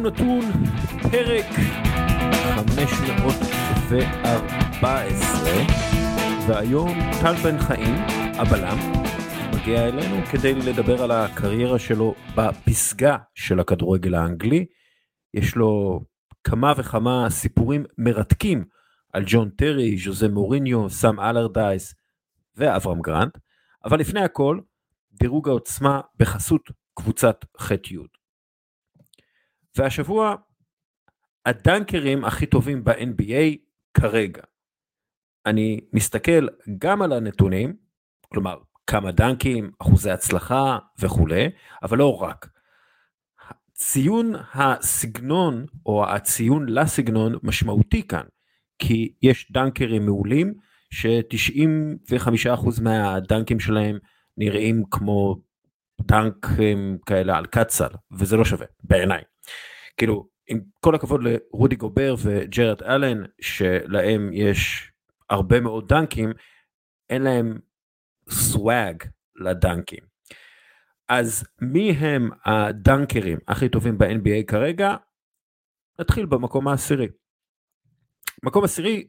יום נתון, פרק 514, והיום טל בן חיים, הבלם, מגיע אלינו כדי לדבר על הקריירה שלו בפסגה של הכדורגל האנגלי. יש לו כמה וכמה סיפורים מרתקים על ג'ון טרי, ז'וזה מוריניו, סאם אלרדייס ואברהם גרנט, אבל לפני הכל, דירוג העוצמה בחסות קבוצת ח'-י'. והשבוע הדנקרים הכי טובים ב-NBA כרגע. אני מסתכל גם על הנתונים, כלומר כמה דנקים, אחוזי הצלחה וכולי, אבל לא רק. ציון הסגנון או הציון לסגנון משמעותי כאן, כי יש דנקרים מעולים ש-95% מהדנקים שלהם נראים כמו דנקים כאלה על קצל וזה לא שווה בעיניי. כאילו עם כל הכבוד לרודי גובר וג'רד אלן שלהם יש הרבה מאוד דנקים אין להם סוואג לדנקים. אז מי הם הדנקרים הכי טובים ב-NBA כרגע? נתחיל במקום העשירי. מקום עשירי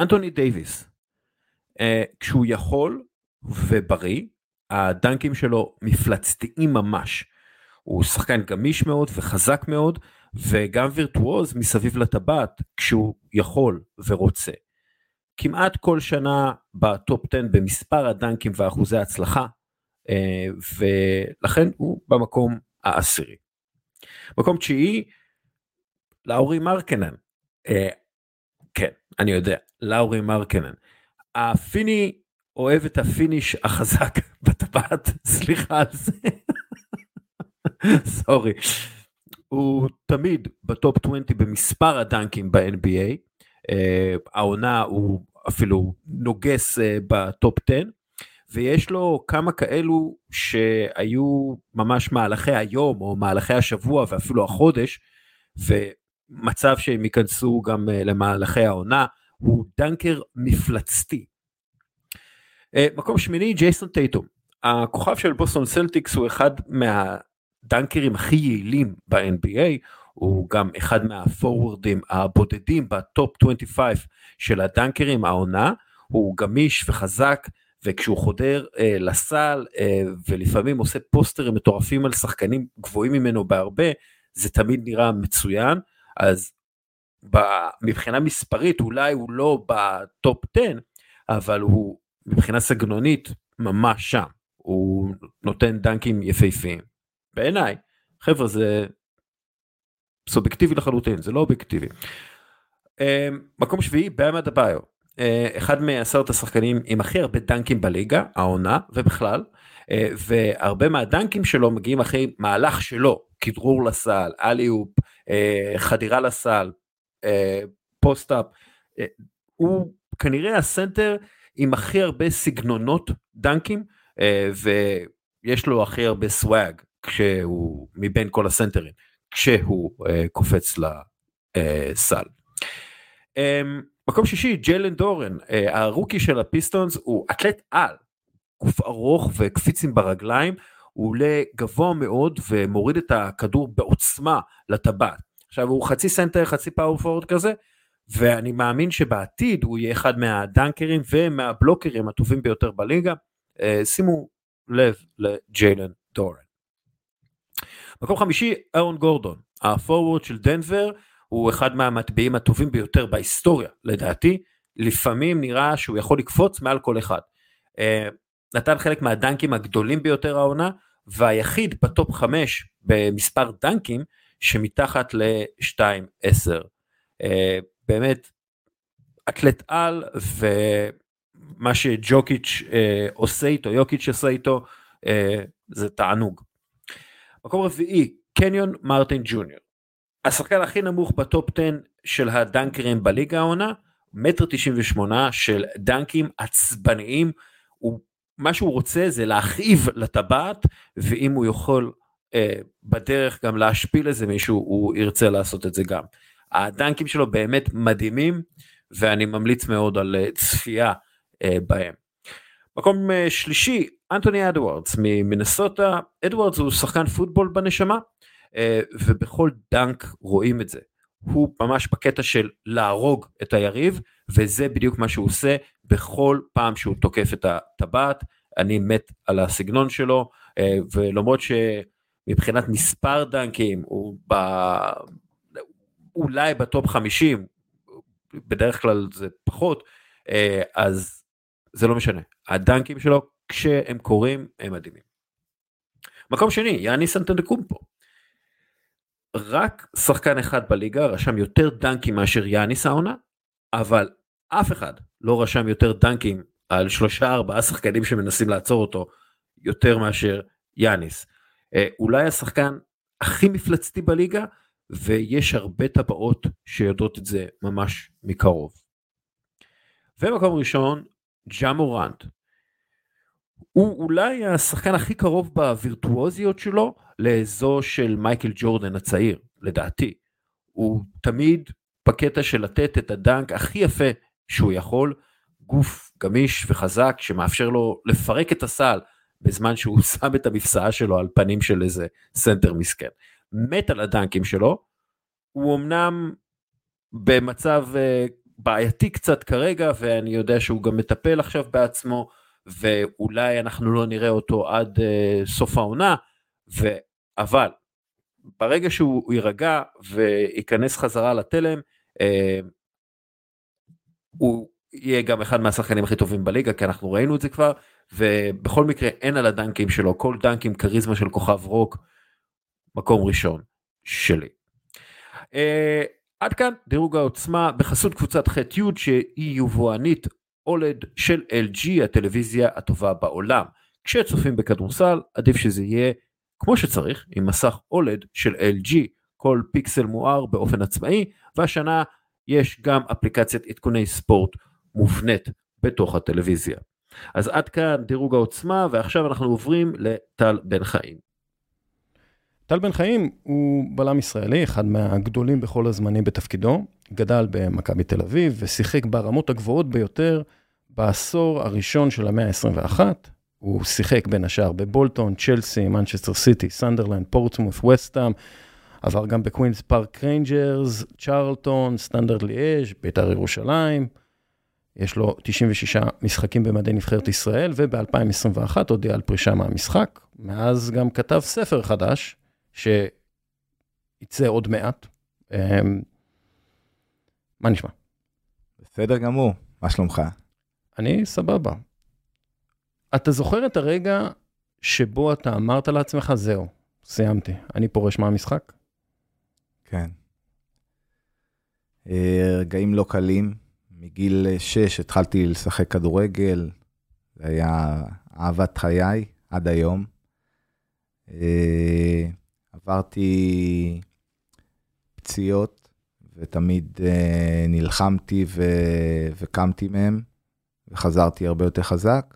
אנטוני דייוויס. Uh, כשהוא יכול ובריא הדנקים שלו מפלצתיים ממש. הוא שחקן גמיש מאוד וחזק מאוד וגם וירטואוז מסביב לטבעת כשהוא יכול ורוצה. כמעט כל שנה ב top 10 במספר הדנקים ואחוזי ההצלחה אה, ולכן הוא במקום העשירי. מקום תשיעי, לאורי מרקנן. אה, כן, אני יודע, לאורי מרקנן. הפיני אוהב את ה finish החזק בטבעת, סליחה על זה. Sorry. הוא תמיד ב top 20 במספר הדנקים ב-NBA. Uh, העונה הוא אפילו נוגס uh, ב top 10. ויש לו כמה כאלו שהיו ממש מהלכי היום או מהלכי השבוע ואפילו החודש ומצב שהם ייכנסו גם אה, למהלכי העונה הוא dunker מפלצתי. מקום שמיני ג'ייסון טייטום הכוכב של בוסטון סלטיקס הוא אחד מהדנקרים הכי יעילים ב-NBA הוא גם אחד מהפורוורדים הבודדים ב-top 25 של הדנקרים העונה. הוא גמיש וחזק וכשהוא חודר אה, לסל אה, ולפעמים עושה פוסטרים מטורפים על שחקנים גבוהים ממנו בהרבה זה תמיד נראה מצוין. אז ב, מבחינה מספרית אולי הוא לא בטופ 10 אבל הוא מבחינה סגנונית ממש שם. הוא נותן דנקים יפהפיים בעיניי חבר'ה זה סובייקטיבי לחלוטין זה לא אובייקטיבי. אה, מקום שביעי באם אדבאיו אה, אחד מעשרת השחקנים עם הכי הרבה דנקים בליגה העונה ובכלל אה, והרבה מהדנקים שלו מגיעים אחרי מהלך שלו כדרור לסל alley-oop חדירה לסל post-up הוא כנראה הסנטר עם הכי הרבה סגנונות דנקים ויש לו הכי הרבה swag כשהוא מבין כל הסנטרים כשהוא קופץ לסל. מקום שישי ג'יילן דורן אה, ה-rookie של הפיסטונס הוא אתלט על גוף ארוך וקפיצים ברגליים הוא עולה גבוה מאוד ומוריד את הכדור בעוצמה לטבעת. עכשיו הוא חצי סנטר חצי power forward כזה ואני מאמין שבעתיד הוא יהיה אחד מהדנקרים ומהבלוקרים הטובים ביותר בליגה. אה, שימו לב לג'יילן דורן. מקום חמישי אהרון גורדון הפורוורד של דנבר הוא אחד מהמטביעים הטובים ביותר בהיסטוריה לדעתי לפעמים נראה שהוא יכול לקפוץ מעל כל אחד. Uh, נתן חלק מהדנקים הגדולים ביותר העונה והיחיד בטופ 5 במספר דנקים שמתחת ל-2-10. Uh, באמת אתלט על ומה שג'וקיץ' uh, עושה איתו יוקיץ' עושה איתו זה תענוג. מקום רביעי קניון מרטין ג'וניור השחקן הכי נמוך בטופ 10 של הדנקרים בליגה העונה, מטר 98 של דנקים עצבניים, הוא, מה שהוא רוצה זה להכאיב לטבעת, ואם הוא יכול אה, בדרך גם להשפיל איזה מישהו, הוא ירצה לעשות את זה גם. הדנקים שלו באמת מדהימים, ואני ממליץ מאוד על אה, צפייה אה, בהם. מקום אה, שלישי, אנטוני אדוארדס ממינסוטה, אדוארדס הוא שחקן פוטבול בנשמה, אה, ובכל דנק רואים את זה. הוא ממש בקטע של להרוג את היריב, וזה בדיוק מה שהוא עושה בכל פעם שהוא תוקף את הטבעת. אני מת על הסגנון שלו, אה, ולמרות שמבחינת מספר דנקים הוא ב... אולי בטופ 50, בדרך כלל זה פחות, אז זה לא משנה. הדנקים שלו, כשהם קורים, הם מדהימים. מקום שני, יאניס אנטנדקומפו. רק שחקן אחד בליגה רשם יותר דנקים מאשר יאניס העונה, אבל אף אחד לא רשם יותר דנקים על שלושה ארבעה שחקנים שמנסים לעצור אותו יותר מאשר יאניס. אה, אולי השחקן הכי מפלצתי בליגה ויש הרבה טבעות שיודעות את זה ממש מקרוב. ומקום ראשון, ג'ה מורנט. הוא אולי השחקן הכי קרוב בווירטואוזיות שלו לאזור של מייקל ג'ורדן הצעיר, לדעתי. הוא תמיד בקטע של לתת את הדנק הכי יפה שהוא יכול, גוף גמיש וחזק שמאפשר לו לפרק את הסל בזמן שהוא שם את המפשעה שלו על פנים של איזה סנטר מסכן. מת על הדנקים שלו, הוא אמנם במצב אה, בעייתי קצת כרגע ואני יודע שהוא גם מטפל עכשיו בעצמו ואולי אנחנו לא נראה אותו עד אה, סוף העונה, ו... אבל ברגע שהוא יירגע וייכנס חזרה לתלם, אה, הוא יהיה גם אחד מהשחקנים הכי טובים בליגה כי אנחנו ראינו את זה כבר ובכל מקרה אין על הדנקים שלו כל דנק עם כריזמה של כוכב רוק מקום ראשון שלי. Uh, עד כאן דירוג העוצמה בחסות קבוצת ח'-י' שהיא יבואנית אולד של LG הטלוויזיה הטובה בעולם. כשצופים בכדורסל עדיף שזה יהיה כמו שצריך עם מסך אולד של LG כל פיקסל מואר באופן עצמאי והשנה יש גם אפליקציית עדכוני ספורט מובנית בתוך הטלוויזיה. אז עד כאן דירוג העוצמה ועכשיו אנחנו עוברים לטל בן חיים. טל בן חיים הוא בלם ישראלי, אחד מהגדולים בכל הזמנים בתפקידו, גדל במכבי תל אביב ושיחק ברמות הגבוהות ביותר בעשור הראשון של המאה ה-21. הוא שיחק בין השאר בבולטון, צ'לסי, מנצ'סטר סיטי, סנדרלנד, פורטסמות', ווסטהאם, עבר גם בקווינס פארק ריינג'רס, צ'רלטון, סטנדרט ליאז', בית"ר ירושלים. יש לו 96 משחקים במדי נבחרת ישראל, וב-2021 הודיע על פרישה מהמשחק. מאז גם כתב ספר חדש, שיצא עוד מעט. אמ, מה נשמע? בסדר גמור, מה שלומך? אני סבבה. אתה זוכר את הרגע שבו אתה אמרת לעצמך, זהו, סיימתי, אני פורש מהמשחק? כן. אה, רגעים לא קלים. מגיל 6 התחלתי לשחק כדורגל, זה היה אהבת חיי עד היום. אה, עברתי פציעות, ותמיד אה, נלחמתי וקמתי מהם, וחזרתי הרבה יותר חזק.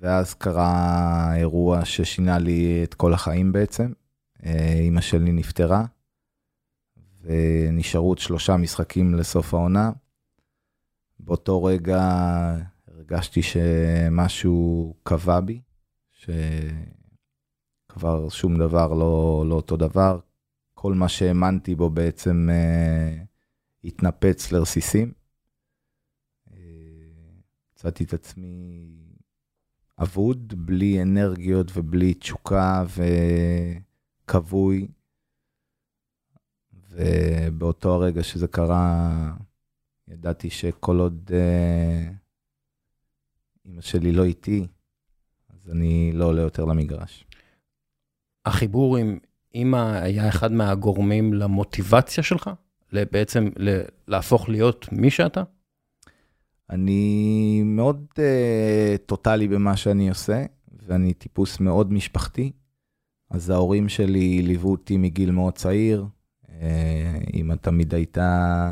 ואז קרה אירוע ששינה לי את כל החיים בעצם. אימא שלי נפטרה, ונשארו עוד שלושה משחקים לסוף העונה. באותו רגע הרגשתי שמשהו קבע בי, שכבר שום דבר לא, לא אותו דבר. כל מה שהאמנתי בו בעצם uh, התנפץ לרסיסים. מצאתי את עצמי אבוד, בלי אנרגיות ובלי תשוקה וכבוי. ובאותו הרגע שזה קרה, ידעתי שכל עוד אה, אימא שלי לא איתי, אז אני לא עולה יותר למגרש. החיבור עם אימא היה אחד מהגורמים למוטיבציה שלך? בעצם להפוך להיות מי שאתה? אני מאוד uh, טוטאלי במה שאני עושה, ואני טיפוס מאוד משפחתי. אז ההורים שלי ליוו אותי מגיל מאוד צעיר. אימא אה, תמיד הייתה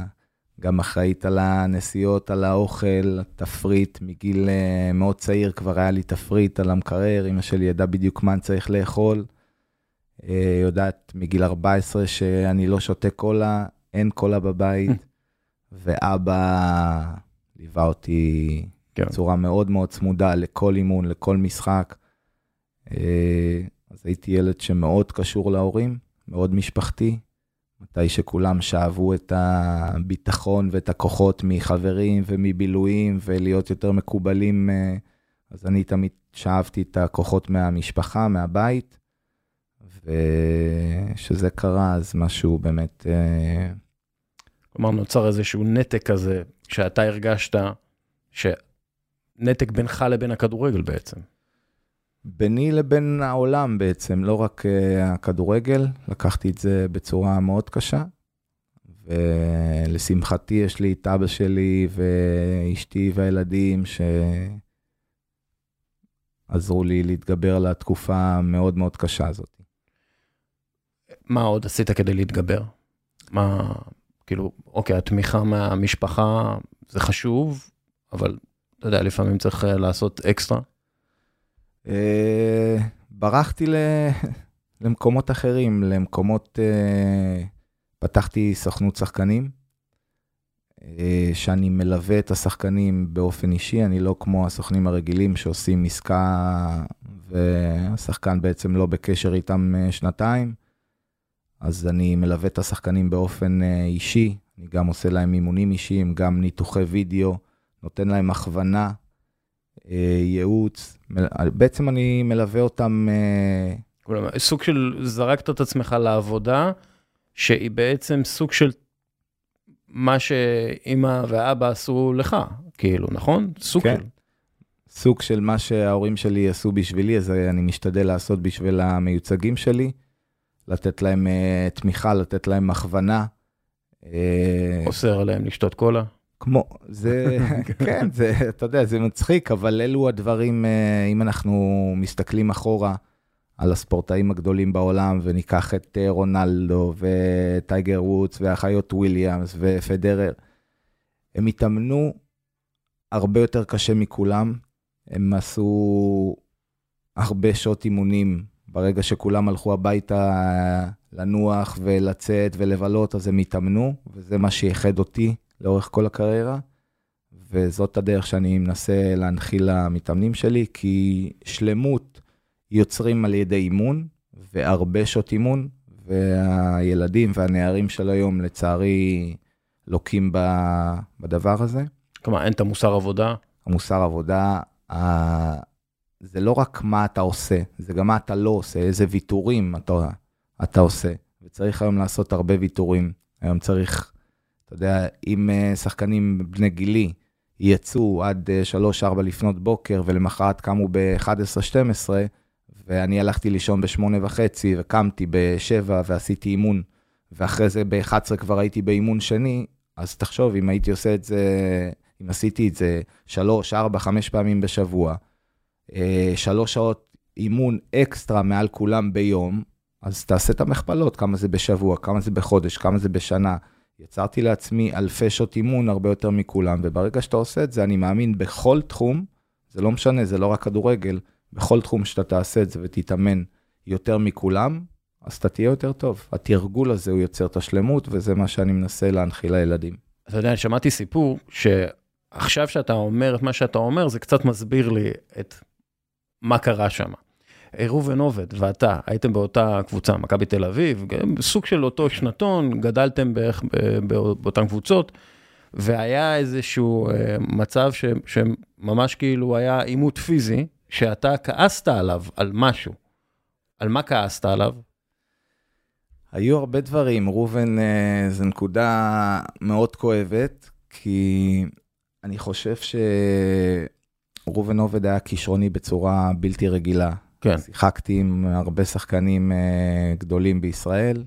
גם אחראית על הנסיעות, על האוכל, תפריט, מגיל uh, מאוד צעיר כבר היה לי תפריט על המקרר, אמא שלי ידעה בדיוק מה אני צריך לאכול. Uh, יודעת מגיל 14 שאני לא שותה קולה, אין קולה בבית, ואבא ליווה אותי כן. בצורה מאוד מאוד צמודה לכל אימון, לכל משחק. Uh, אז הייתי ילד שמאוד קשור להורים, מאוד משפחתי. מתי שכולם שאבו את הביטחון ואת הכוחות מחברים ומבילויים ולהיות יותר מקובלים, אה, אז אני תמיד שאבתי את הכוחות מהמשפחה, מהבית, וכשזה קרה, אז משהו באמת... אה, כלומר, נוצר איזשהו נתק כזה, שאתה הרגשת, שנתק בינך לבין הכדורגל בעצם. ביני לבין העולם בעצם, לא רק uh, הכדורגל, לקחתי את זה בצורה מאוד קשה. ולשמחתי יש לי את אבא שלי ואשתי והילדים שעזרו לי להתגבר על התקופה המאוד מאוד קשה הזאת. מה עוד עשית כדי להתגבר? מה, כאילו, אוקיי, התמיכה מהמשפחה זה חשוב, אבל אתה יודע, לפעמים צריך אה, לעשות אקסטרה. אה, ברחתי למקומות אחרים, למקומות... אה, פתחתי סוכנות שחקנים, שאני מלווה את השחקנים באופן אישי, אני לא כמו הסוכנים הרגילים שעושים עסקה והשחקן בעצם לא בקשר איתם שנתיים. אז אני מלווה את השחקנים באופן אישי, אני גם עושה להם אימונים אישיים, גם ניתוחי וידאו, נותן להם הכוונה אה, ייעוץ, בעצם אני מלווה אותם. אה, סוג של זרקת את עצמך לעבודה, שהיא בעצם סוג של מה שאימא ואבא עשו לך, כאילו, נכון? סוג כן. של... סוג של מה שההורים שלי עשו בשבילי, אז אני משתדל לעשות בשביל המיוצגים שלי, לתת להם uh, תמיכה, לתת להם הכוונה. אוסר עליהם לשתות קולה? כמו, זה, כן, זה, אתה יודע, זה מצחיק, אבל אלו הדברים, אה, אם אנחנו מסתכלים אחורה על הספורטאים הגדולים בעולם, וניקח את אה, רונלדו וטייגר וודס והחיות וויליאמס ופדרר, הם התאמנו הרבה יותר קשה מכולם, הם עשו הרבה שעות אימונים. ברגע שכולם הלכו הביתה לנוח ולצאת ולבלות, אז הם התאמנו, וזה מה שאיחד אותי לאורך כל הקריירה, וזאת הדרך שאני מנסה להנחיל למתאמנים שלי, כי שלמות יוצרים על ידי אימון, והרבה שעות אימון, והילדים והנערים של היום, לצערי, לוקים בדבר הזה. כלומר, אין את המוסר עבודה? המוסר עבודה, זה לא רק מה אתה עושה, זה גם מה אתה לא עושה, איזה ויתורים אתה, אתה עושה. וצריך היום לעשות הרבה ויתורים. היום צריך אתה יודע, אם אה, שחקנים בני גילי יצאו עד 3-4 אה, לפנות בוקר ולמחרת קמו ב-11-12, ואני הלכתי לישון ב-8 וחצי וקמתי ב-7 ועשיתי אימון, ואחרי זה ב-11 כבר הייתי באימון שני, אז תחשוב, אם הייתי עושה את זה, אם עשיתי את זה 3, 4, 5 פעמים בשבוע, 3 אה, שעות אימון אקסטרה מעל כולם ביום, אז תעשה את המכפלות, כמה זה בשבוע, כמה זה בחודש, כמה זה בשנה. יצרתי לעצמי אלפי שעות אימון הרבה יותר מכולם, וברגע שאתה עושה את זה, אני מאמין בכל תחום, זה לא משנה, זה לא רק כדורגל, בכל תחום שאתה תעשה את זה ותתאמן יותר מכולם, אז אתה תהיה יותר טוב. התרגול הזה הוא יוצר את השלמות, וזה מה שאני מנסה להנחיל לילדים. אתה יודע, שמעתי סיפור שעכשיו שאתה אומר את מה שאתה אומר, זה קצת מסביר לי את מה קרה שם. ראובן עובד ואתה הייתם באותה קבוצה, מכבי תל אביב, סוג של אותו שנתון, גדלתם בערך באותן קבוצות, והיה איזשהו אה, מצב ש, שממש כאילו היה עימות פיזי, שאתה כעסת עליו, על משהו. על מה כעסת עליו? היו הרבה דברים, ראובן, אה, זו נקודה מאוד כואבת, כי אני חושב שראובן עובד היה כישרוני בצורה בלתי רגילה. כן. שיחקתי עם הרבה שחקנים uh, גדולים בישראל,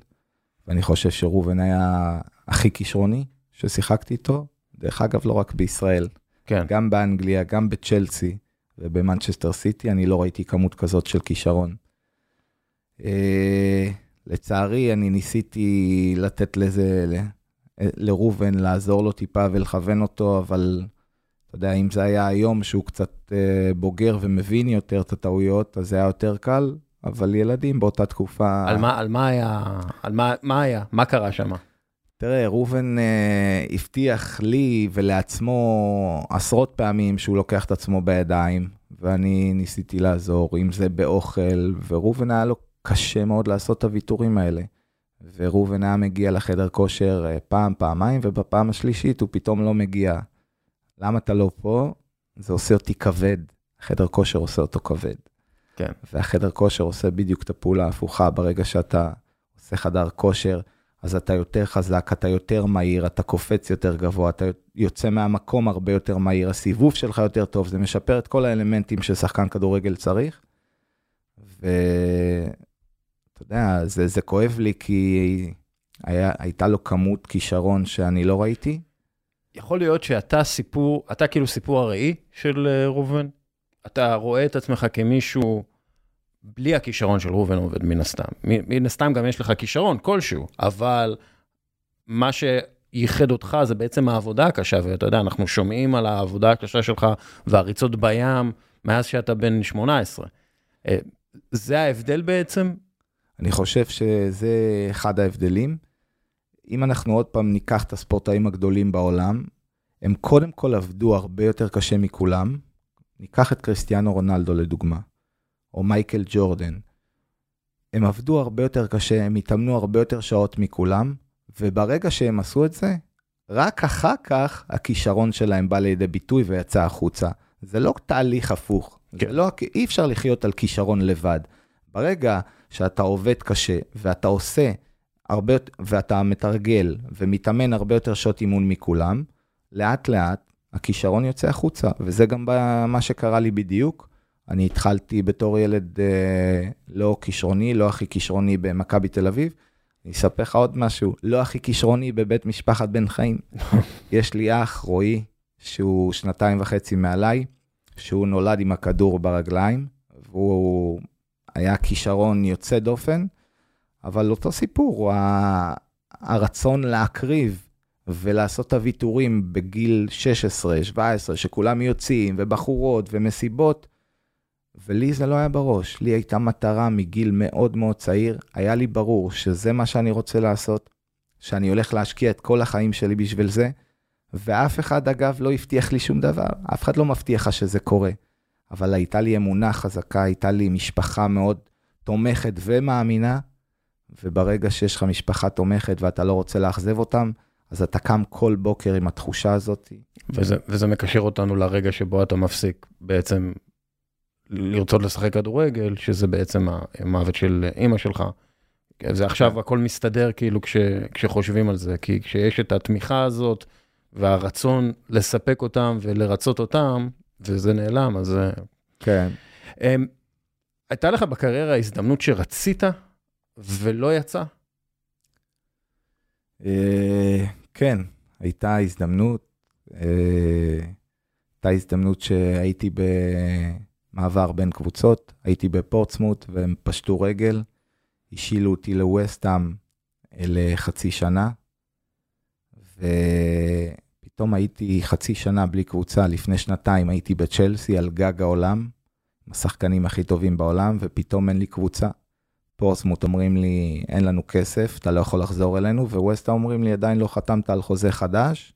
ואני חושב שראובן היה הכי כישרוני ששיחקתי איתו. דרך אגב, לא רק בישראל, כן. גם באנגליה, גם בצ'לסי ובמנצ'סטר סיטי, אני לא ראיתי כמות כזאת של כישרון. Uh, לצערי, אני ניסיתי לתת לזה, לראובן, לעזור לו טיפה ולכוון אותו, אבל אתה יודע, אם זה היה היום שהוא קצת אה, בוגר ומבין יותר את הטעויות, אז זה היה יותר קל, אבל ילדים באותה תקופה... על מה, על מה היה? על מה, מה היה? מה קרה שם? תראה, ראובן אה, הבטיח לי ולעצמו עשרות פעמים שהוא לוקח את עצמו בידיים, ואני ניסיתי לעזור, אם זה באוכל, וראובן היה לו קשה מאוד לעשות את הוויתורים האלה. וראובן היה מגיע לחדר כושר אה, פעם, פעמיים, ובפעם השלישית הוא פתאום לא מגיע. למה אתה לא פה? זה עושה אותי כבד. חדר כושר עושה אותו כבד. כן. והחדר כושר עושה בדיוק את הפעולה ההפוכה. ברגע שאתה עושה חדר כושר, אז אתה יותר חזק, אתה יותר מהיר, אתה קופץ יותר גבוה, אתה יוצא מהמקום הרבה יותר מהיר, הסיבוב שלך יותר טוב, זה משפר את כל האלמנטים ששחקן כדורגל צריך. ואתה יודע, זה, זה כואב לי כי היה, הייתה לו כמות כישרון שאני לא ראיתי. יכול להיות שאתה סיפור, אתה כאילו סיפור הראי של אה, ראובן? אתה רואה את עצמך כמישהו בלי הכישרון של ראובן עובד, מן הסתם. מן הסתם גם יש לך כישרון כלשהו, אבל מה שייחד אותך זה בעצם העבודה הקשה, ואתה יודע, אנחנו שומעים על העבודה הקשה שלך והריצות בים מאז שאתה בן 18. אה, זה ההבדל בעצם? אני חושב שזה אחד ההבדלים. אם אנחנו עוד פעם ניקח את הספורטאים הגדולים בעולם, הם קודם כל עבדו הרבה יותר קשה מכולם. ניקח את קריסטיאנו רונלדו לדוגמה, או מייקל ג'ורדן. הם עבדו הרבה יותר קשה, הם התאמנו הרבה יותר שעות מכולם, וברגע שהם עשו את זה, רק אחר כך הכישרון שלהם בא לידי ביטוי ויצא החוצה. זה לא תהליך הפוך. כן. לא, אי אפשר לחיות על כישרון לבד. ברגע שאתה עובד קשה ואתה עושה הרבה, ואתה מתרגל ומתאמן הרבה יותר שעות אימון מכולם, לאט לאט הכישרון יוצא החוצה, וזה גם מה שקרה לי בדיוק. אני התחלתי בתור ילד אה, לא כישרוני, לא הכי כישרוני במכבי תל אביב. אני אספר לך עוד משהו, לא הכי כישרוני בבית משפחת בן חיים. יש לי אח, רועי, שהוא שנתיים וחצי מעליי, שהוא נולד עם הכדור ברגליים, והוא היה כישרון יוצא דופן, אבל אותו סיפור, הרצון להקריב ולעשות את הוויתורים בגיל 16, 17, שכולם יוצאים, ובחורות, ומסיבות, ולי זה לא היה בראש. לי הייתה מטרה מגיל מאוד מאוד צעיר, היה לי ברור שזה מה שאני רוצה לעשות, שאני הולך להשקיע את כל החיים שלי בשביל זה, ואף אחד, אגב, לא הבטיח לי שום דבר. אף אחד לא מבטיח לך שזה קורה. אבל הייתה לי אמונה חזקה, הייתה לי משפחה מאוד תומכת ומאמינה, וברגע שיש לך משפחה תומכת ואתה לא רוצה לאכזב אותם, אז אתה קם כל בוקר עם התחושה הזאת. וזה, וזה מקשר אותנו לרגע שבו אתה מפסיק בעצם לרצות לשחק כדורגל, שזה בעצם המוות של אימא שלך. זה עכשיו הכל מסתדר כאילו כש, כשחושבים על זה, כי כשיש את התמיכה הזאת, והרצון לספק אותם ולרצות אותם, וזה נעלם, אז... אה, כן. Um, הייתה לך בקריירה הזדמנות שרצית ולא יצא? Uh, כן, הייתה הזדמנות. Uh, הייתה הזדמנות שהייתי במעבר בין קבוצות, הייתי בפורטסמוט והם פשטו רגל, השילו אותי לווסטאם לחצי שנה. ו... פתאום הייתי חצי שנה בלי קבוצה, לפני שנתיים הייתי בצ'לסי על גג העולם, עם השחקנים הכי טובים בעולם, ופתאום אין לי קבוצה. פורסמוט אומרים לי, אין לנו כסף, אתה לא יכול לחזור אלינו, וווסטה אומרים לי, עדיין לא חתמת על חוזה חדש,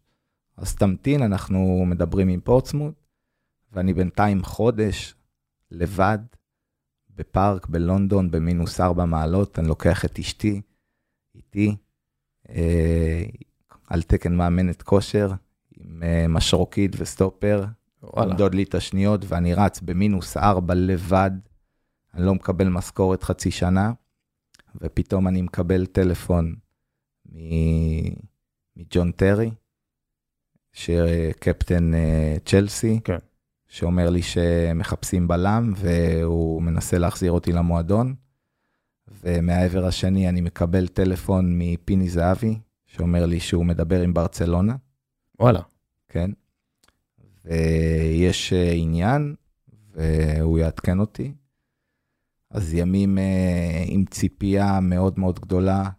אז תמתין, אנחנו מדברים עם פורסמוט, ואני בינתיים חודש לבד בפארק בלונדון במינוס 4 מעלות, אני לוקח את אשתי איתי, אה, על תקן מאמנת כושר, עם אה, משרוקית וסטופר, עומדות לי את השניות, ואני רץ במינוס ארבע לבד, אני לא מקבל משכורת חצי שנה, ופתאום אני מקבל טלפון מג'ון טרי, שקפטן אה, צ'לסי, כן. שאומר לי שמחפשים בלם, והוא מנסה להחזיר אותי למועדון. ומהעבר השני אני מקבל טלפון מפיני זהבי, שאומר לי שהוא מדבר עם ברצלונה. וואלה. כן. ויש אה, עניין, והוא יעדכן אותי. אז ימים אה, עם ציפייה מאוד מאוד גדולה,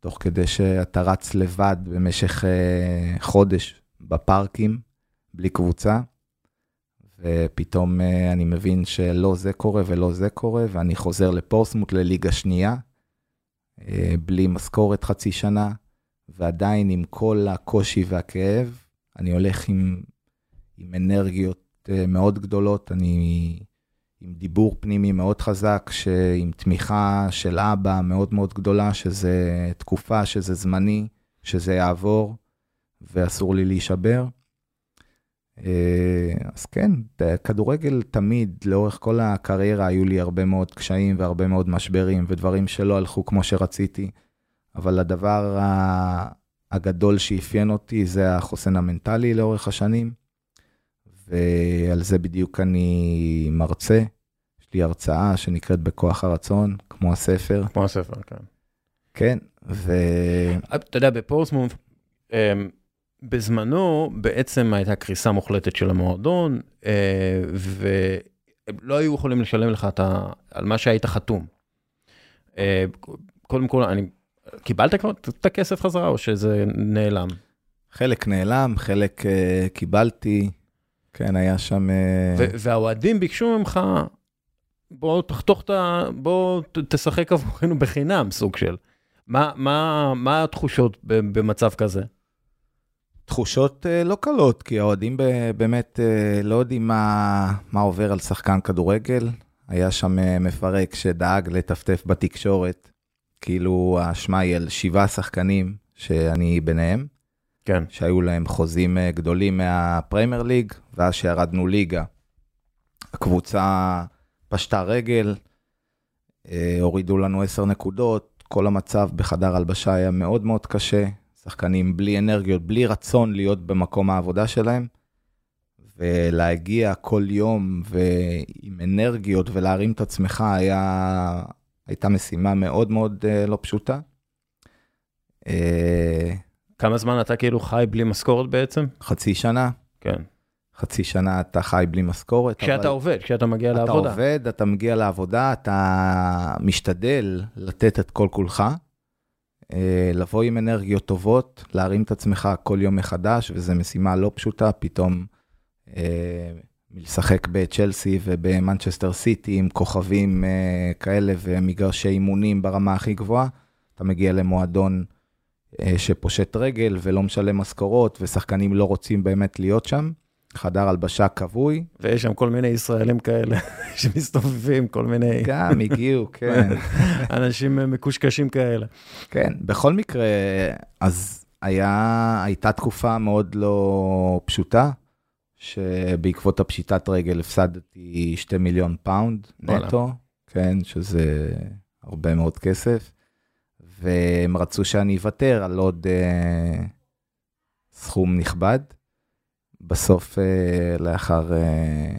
תוך כדי שאתה רץ לבד במשך אה, חודש בפארקים, בלי קבוצה, ופתאום אני מבין שלא זה קורה ולא זה קורה, ואני חוזר לפורסמוט לליגה שנייה, בלי משכורת חצי שנה, ועדיין עם כל הקושי והכאב, אני הולך עם, עם אנרגיות uh, מאוד גדולות, אני עם דיבור פנימי מאוד חזק, עם תמיכה של אבא מאוד מאוד גדולה, שזה תקופה, שזה זמני, שזה יעבור, ואסור לי להישבר. אה, אז כן, כדורגל תמיד, לאורך כל הקריירה, היו לי הרבה מאוד קשיים והרבה מאוד משברים ודברים שלא הלכו כמו שרציתי, אבל הדבר הגדול שאפיין אותי זה החוסן המנטלי לאורך השנים, ועל זה בדיוק אני מרצה. יש לי הרצאה שנקראת בכוח הרצון, כמו הספר. כמו הספר, כן. כן, ו... אתה יודע, בפורסמוף, אמ, בזמנו בעצם הייתה קריסה מוחלטת של המועדון, אה, ולא היו יכולים לשלם לך על מה שהיית חתום. אה, קודם כל, אני, קיבלת כבר את הכסף חזרה או שזה נעלם? חלק נעלם, חלק uh, קיבלתי, כן, היה שם... Uh... והאוהדים ביקשו ממך, בוא תחתוך את ה... בוא תשחק עבורנו בחינם, סוג של. מה, מה, מה התחושות במצב כזה? תחושות uh, לא קלות, כי האוהדים באמת uh, לא יודעים מה, מה עובר על שחקן כדורגל. היה שם מפרק שדאג לטפטף בתקשורת, כאילו האשמה היא על שבעה שחקנים, שאני ביניהם. כן. שהיו להם חוזים uh, גדולים מהפריימר ליג, ואז שירדנו ליגה. הקבוצה פשטה רגל, uh, הורידו לנו עשר נקודות, כל המצב בחדר הלבשה היה מאוד מאוד קשה. שחקנים בלי אנרגיות, בלי רצון להיות במקום העבודה שלהם, ולהגיע כל יום ועם אנרגיות ולהרים את עצמך היה, הייתה משימה מאוד מאוד uh, לא פשוטה. כמה זמן אתה כאילו חי בלי משכורת בעצם? חצי שנה. כן. חצי שנה אתה חי בלי משכורת. כשאתה עובד, כשאתה מגיע אתה לעבודה. אתה עובד, אתה מגיע לעבודה, אתה משתדל לתת את כל כולך. אה, לבוא עם אנרגיות טובות, להרים את עצמך כל יום מחדש, וזו משימה לא פשוטה, פתאום אה, לשחק בצ'לסי ובמנצ'סטר סיטי עם כוכבים אה, כאלה ומגרשי אימונים ברמה הכי גבוהה, אתה מגיע למועדון שפושט רגל ולא משלם משכורות, ושחקנים לא רוצים באמת להיות שם. חדר הלבשה כבוי. ויש שם כל מיני ישראלים כאלה שמסתובבים, כל מיני... גם הגיעו, כן. אנשים מקושקשים כאלה. כן, בכל מקרה, אז היה, הייתה תקופה מאוד לא פשוטה, שבעקבות הפשיטת רגל הפסדתי 2 מיליון פאונד נטו, כן, שזה הרבה מאוד כסף, והם רצו שאני אוותר על עוד אה, סכום נכבד. בסוף, אה, לאחר אה,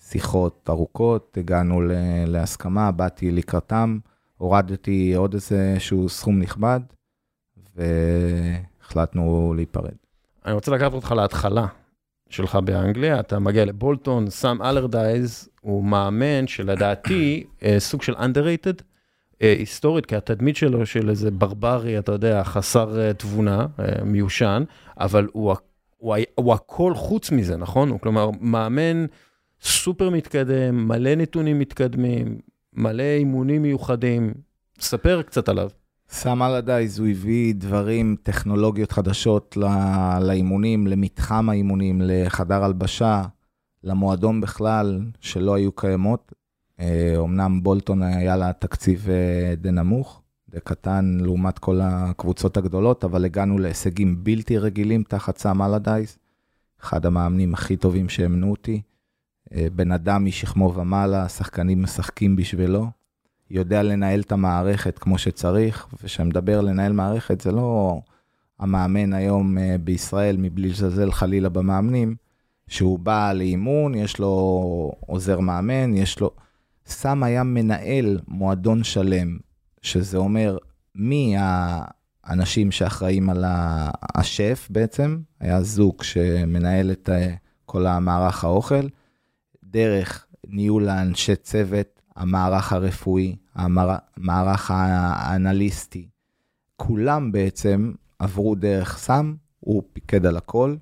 שיחות ארוכות, הגענו להסכמה, באתי לקראתם, הורדתי עוד איזשהו סכום נכבד, והחלטנו להיפרד. אני רוצה לקחת אותך להתחלה שלך באנגליה, אתה מגיע לבולטון, סאם אלרדייז הוא מאמן שלדעתי אה, סוג של underrated, היסטורית, כי התדמית שלו של איזה ברברי, אתה יודע, חסר תבונה, מיושן, אבל הוא הוא, הוא הכל חוץ מזה, נכון? הוא כלומר, מאמן סופר מתקדם, מלא נתונים מתקדמים, מלא אימונים מיוחדים. ספר קצת עליו. סם אלעדייז, הוא הביא דברים, טכנולוגיות חדשות לאימונים, למתחם האימונים, לחדר הלבשה, למועדון בכלל, שלא היו קיימות. אומנם בולטון היה לה תקציב אה, די נמוך, די קטן לעומת כל הקבוצות הגדולות, אבל הגענו להישגים בלתי רגילים תחת סם אלעדייס, אחד המאמנים הכי טובים שהאמנו אותי. אה, בן אדם משכמו ומעלה, שחקנים משחקים בשבילו, יודע לנהל את המערכת כמו שצריך, וכשאני מדבר לנהל מערכת זה לא המאמן היום אה, בישראל, מבלי לזלזל חלילה במאמנים, שהוא בא לאימון, יש לו עוזר מאמן, יש לו... סם היה מנהל מועדון שלם, שזה אומר מי האנשים שאחראים על השף בעצם, היה זוג שמנהל את אה, כל המערך האוכל, דרך ניהול האנשי צוות, המערך הרפואי, המערך האנליסטי, כולם בעצם עברו דרך סם, הוא פיקד על הכל,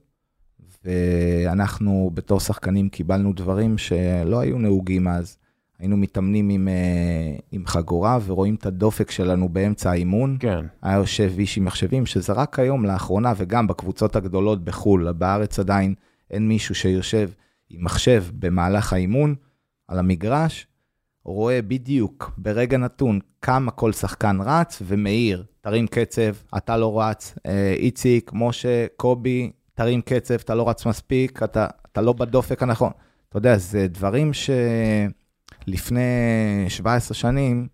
ואנחנו בתור שחקנים קיבלנו דברים שלא היו נהוגים אז. היינו מתאמנים עם, אה, עם חגורה ורואים את הדופק שלנו באמצע האימון. כן. היה יושב איש עם מחשבים, שזה רק היום, לאחרונה, וגם בקבוצות הגדולות בחו"ל, בארץ עדיין אין מישהו שיושב עם מחשב במהלך האימון, על המגרש, רואה בדיוק ברגע נתון כמה כל שחקן רץ ומאיר, תרים קצב, אתה לא רץ, אה, איציק, משה, קובי, תרים קצב, אתה לא רץ מספיק, אתה, אתה לא בדופק הנכון. אתה יודע, זה דברים שלפני 17 שנים,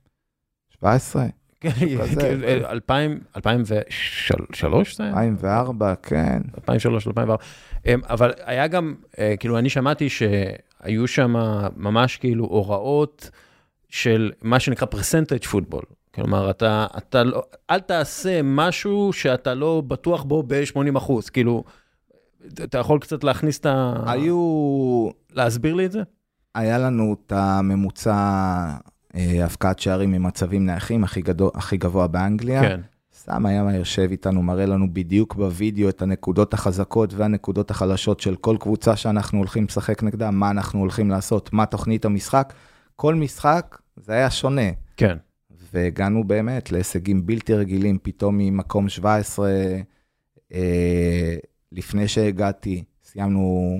17? כן, כן, כן. 2000, 2003 זה היה? 2004, כן. 2003, 2004. אמ, אבל היה גם, אה, כאילו, אני שמעתי שהיו שם ממש כאילו הוראות של מה שנקרא פרסנטג' פוטבול. כלומר, אתה, אתה לא, אל תעשה משהו שאתה לא בטוח בו ב-80 אחוז. כאילו, אתה יכול קצת להכניס את ה... היו, להסביר לי את זה? היה לנו את הממוצע אה, הפקעת שערים ממצבים נייחים הכי, גדול, הכי גבוה באנגליה. כן. סתם היה יושב איתנו, מראה לנו בדיוק בווידאו את הנקודות החזקות והנקודות החלשות של כל קבוצה שאנחנו הולכים לשחק נגדה, מה אנחנו הולכים לעשות, מה תוכנית המשחק. כל משחק זה היה שונה. כן. והגענו באמת להישגים בלתי רגילים, פתאום ממקום 17, אה, לפני שהגעתי, סיימנו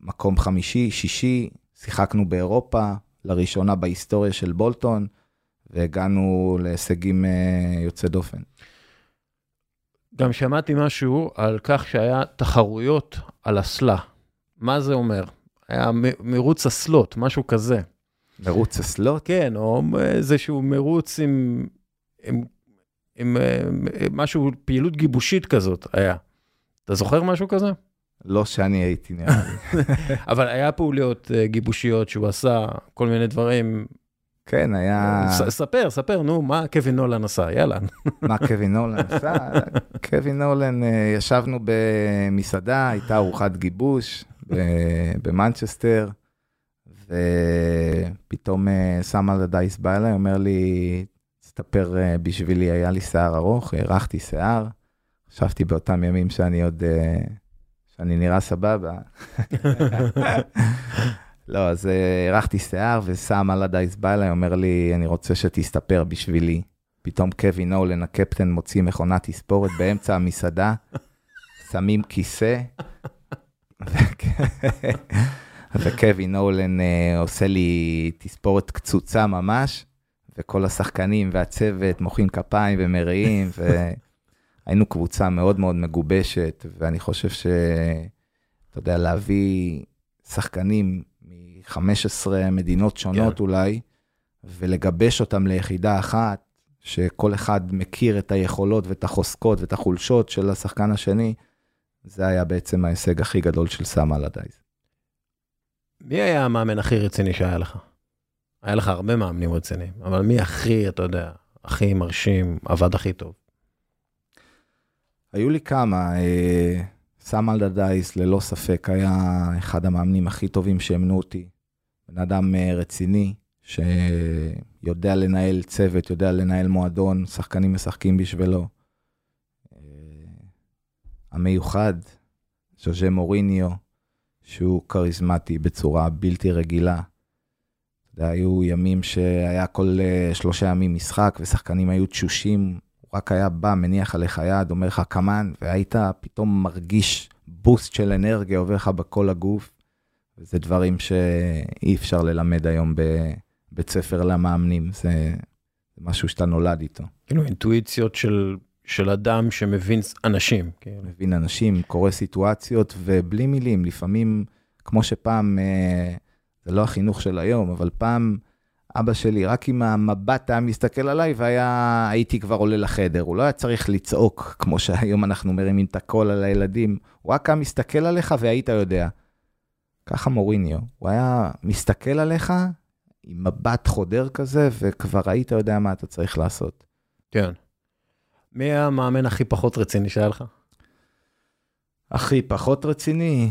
מקום חמישי, שישי, שיחקנו באירופה, לראשונה בהיסטוריה של בולטון, והגענו להישגים אה, יוצא דופן. גם שמעתי משהו על כך שהיה תחרויות על אסלה. מה זה אומר? היה מ- מרוץ אסלות, משהו כזה. מרוץ אסלות? כן, או איזשהו מרוץ עם, עם, עם, אה, משהו, פעילות גיבושית כזאת היה. אתה זוכר משהו כזה? לא שאני הייתי נראה לי. אבל היה פעולות אה, גיבושיות שהוא עשה, כל מיני דברים. כן, היה... ס- ספר, ספר, נו, מה קווין נולן עשה, יאללה. מה קווין נולן עשה? קווין נולן, אה, ישבנו במסעדה, הייתה ארוחת גיבוש במנצ'סטר, ופתאום אה, שם על הדייס בא אליי, אומר לי, תספר אה, בשבילי, היה לי שיער ארוך, הארכתי שיער, חשבתי באותם ימים שאני עוד, אה, שאני נראה סבבה. לא, אז אה, הארכתי שיער, ושם על הדייס בא אליי, אומר לי, אני רוצה שתסתפר בשבילי. פתאום קווין נולן, הקפטן, מוציא מכונת תספורת באמצע המסעדה, שמים כיסא, וקווין נולן אה, עושה לי תספורת קצוצה ממש, וכל השחקנים והצוות מוחאים כפיים ומריעים, והיינו קבוצה מאוד מאוד מגובשת, ואני חושב ש... אתה יודע, להביא שחקנים מ-15 מדינות שונות כן. אולי, ולגבש אותם ליחידה אחת, שכל אחד מכיר את היכולות ואת החוזקות ואת החולשות של השחקן השני, זה היה בעצם ההישג הכי גדול של סאם אלאדייז. מי היה המאמן הכי רציני שהיה לך? היה לך הרבה מאמנים רציניים, אבל מי הכי, אתה יודע, הכי מרשים, עבד הכי טוב? היו לי כמה, אה, סאם אלאדייז ללא ספק היה אחד המאמנים הכי טובים שאימנו אותי. בן אדם אה, רציני, שיודע לנהל צוות, יודע לנהל מועדון, שחקנים משחקים בשבילו. אה, המיוחד, ז'וז'ה מוריניו, שהוא כריזמטי בצורה בלתי רגילה. היו ימים שהיה כל שלושה ימים משחק, ושחקנים היו תשושים, הוא רק היה בא, מניח עליך יד, אומר לך כמן, והיית פתאום מרגיש בוסט של אנרגיה עובר לך בכל הגוף. וזה דברים שאי אפשר ללמד היום בבית ספר למאמנים, זה, זה משהו שאתה נולד איתו. כאילו אינטואיציות של, של אדם שמבין אנשים. כאילו. מבין אנשים, קורא סיטואציות, ובלי מילים, לפעמים, כמו שפעם, אה, זה לא החינוך של היום, אבל פעם אבא שלי, רק עם המבט היה מסתכל עליי, והייתי כבר עולה לחדר. הוא לא היה צריך לצעוק, כמו שהיום אנחנו מרימים את הקול על הילדים, הוא רק היה מסתכל עליך והיית יודע. ככה מוריניו, הוא היה מסתכל עליך עם מבט חודר כזה, וכבר היית יודע מה אתה צריך לעשות. כן. מי המאמן הכי פחות רציני שהיה לך? הכי פחות רציני,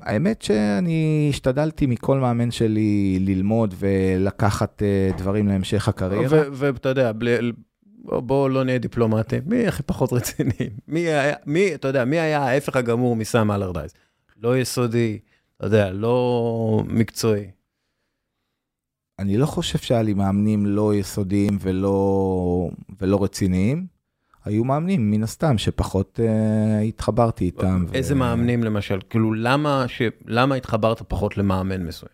האמת שאני השתדלתי מכל מאמן שלי ללמוד ולקחת אה, דברים להמשך הקריירה. ואתה יודע, בלי, בוא, לא נהיה דיפלומטים, מי הכי פחות רציני? מי היה, מי, אתה יודע, מי היה ההפך הגמור מסאם אלרדייז? לא יסודי, אתה יודע, לא מקצועי. אני לא חושב שהיה לי מאמנים לא יסודיים ולא, ולא רציניים. היו מאמנים, מן הסתם, שפחות uh, התחברתי איתם. איזה ו... מאמנים למשל? כאילו, למה, ש... למה התחברת פחות למאמן מסוים?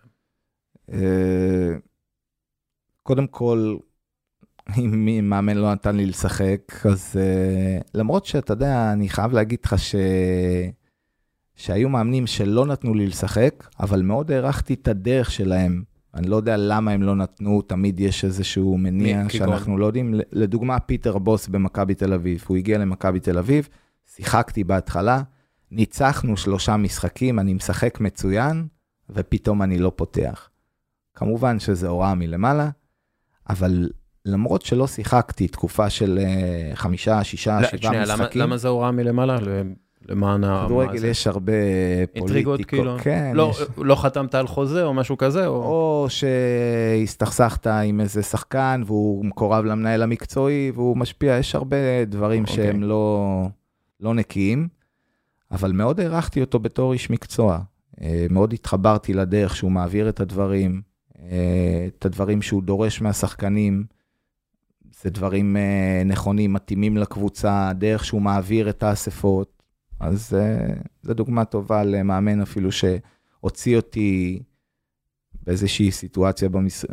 אה, קודם כל, אם מאמן לא נתן לי לשחק, אז uh, למרות שאתה יודע, אני חייב להגיד לך ש... שהיו מאמנים שלא נתנו לי לשחק, אבל מאוד הערכתי את הדרך שלהם. אני לא יודע למה הם לא נתנו, תמיד יש איזשהו מניע מי, שאנחנו כגון. לא יודעים. לדוגמה, פיטר בוס במכבי תל אביב, הוא הגיע למכבי תל אביב, שיחקתי בהתחלה, ניצחנו שלושה משחקים, אני משחק מצוין, ופתאום אני לא פותח. כמובן שזה הוראה מלמעלה, אבל למרות שלא שיחקתי תקופה של אה, חמישה, שישה, שבעה משחקים. למה, למה זה הוראה מלמעלה? למען ה... כדורגל יש הרבה פוליטיקות. כאילו? כן. לא, יש... לא חתמת על חוזה או משהו כזה? או, או שהסתכסכת עם איזה שחקן והוא מקורב למנהל המקצועי והוא משפיע, יש הרבה דברים אוקיי. שהם לא, לא נקיים, אבל מאוד הערכתי אותו בתור איש מקצוע. אה, מאוד התחברתי לדרך שהוא מעביר את הדברים, אה, את הדברים שהוא דורש מהשחקנים. זה דברים uh, נכונים, מתאימים לקבוצה, דרך שהוא מעביר את האספות. אז uh, זו דוגמה טובה למאמן אפילו שהוציא אותי באיזושהי סיטואציה במש...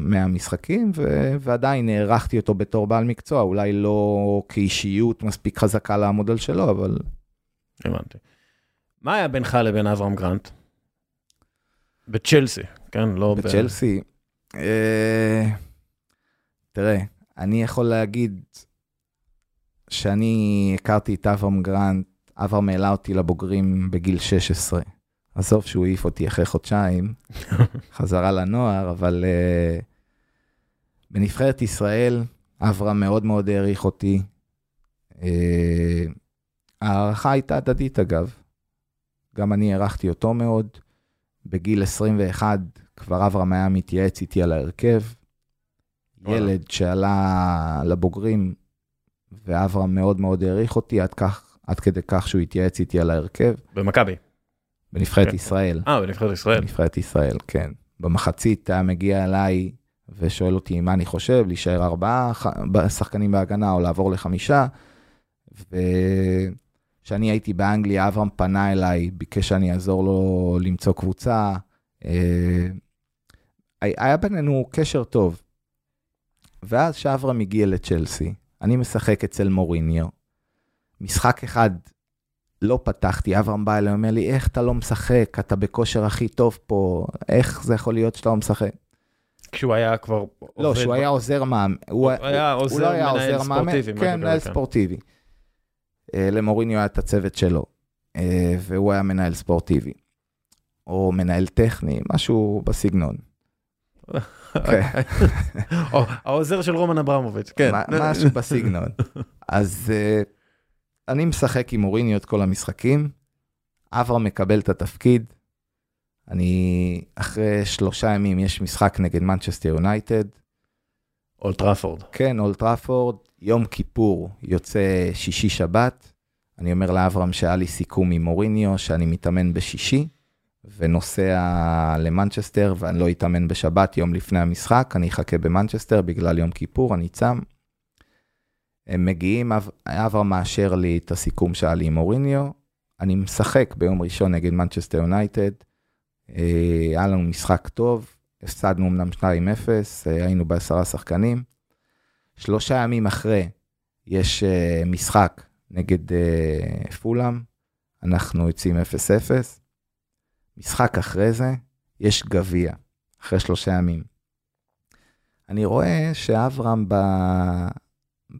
מהמשחקים, ו... ועדיין הערכתי אותו בתור בעל מקצוע, אולי לא כאישיות מספיק חזקה לעמוד על שלו, אבל... הבנתי. מה היה בינך לבין אברהם גרנט? בצ'לסי, כן? לא בצ'לסי. ב... אה... תראה, אני יכול להגיד שאני הכרתי את אברהם גרנט, אברהם העלה אותי לבוגרים בגיל 16. עזוב שהוא העיף אותי אחרי חודשיים, חזרה לנוער, אבל uh, בנבחרת ישראל, אברהם מאוד מאוד העריך אותי. Uh, ההערכה הייתה הדדית אגב. גם אני הערכתי אותו מאוד. בגיל 21 כבר אברהם היה מתייעץ איתי על ההרכב. ילד שעלה לבוגרים, ואברהם מאוד מאוד העריך אותי, עד, כך, עד כדי כך שהוא התייעץ איתי על ההרכב. במכבי. בנבחרת כן. ישראל. אה, בנבחרת ישראל. בנבחרת ישראל, כן. במחצית היה מגיע אליי ושואל אותי מה אני חושב, להישאר ארבעה שחקנים בהגנה או לעבור לחמישה. וכשאני הייתי באנגליה, אברהם פנה אליי, ביקש שאני אעזור לו למצוא קבוצה. אה, היה בינינו קשר טוב. ואז שאברהם הגיע לצ'לסי, אני משחק אצל מוריניו. משחק אחד לא פתחתי, אברהם בא אליי, אומר לי, איך אתה לא משחק? אתה בכושר הכי טוב פה, איך זה יכול להיות שאתה לא משחק? כשהוא היה כבר לא, שהוא היה עוזר מאמן. הוא, היה עוזר, הוא לא היה מנהל עוזר ספורטיבי. כן, מנהל ספורטיבי. אה, למוריניו היה את הצוות שלו, אה, והוא היה מנהל ספורטיבי. או מנהל טכני, משהו בסגנון. כן. העוזר של רומן אברמוביץ', כן. משהו בסגנון. אז אה, אני משחק עם מוריניו את כל המשחקים, אברהם מקבל את התפקיד, אני, אחרי שלושה ימים יש משחק נגד מנצ'סטר יונייטד. אולד טראפורד. כן, אולד טראפורד, יום כיפור יוצא שישי שבת. אני אומר לאברהם שהיה לי סיכום עם מוריניו שאני מתאמן בשישי. ונוסע למנצ'סטר, ואני לא אתאמן בשבת יום לפני המשחק, אני אחכה במנצ'סטר בגלל יום כיפור, אני צם. הם מגיעים, אברהם מאשר לי את הסיכום שהיה לי עם מוריניו, אני משחק ביום ראשון נגד מנצ'סטר יונייטד, אה, היה לנו משחק טוב, הפסדנו אמנם 2-0, אה, היינו בעשרה שחקנים. שלושה ימים אחרי, יש אה, משחק נגד פולאם, אנחנו יוצאים 0-0. משחק אחרי זה, יש גביע, אחרי שלושה ימים. אני רואה שאברהם ב...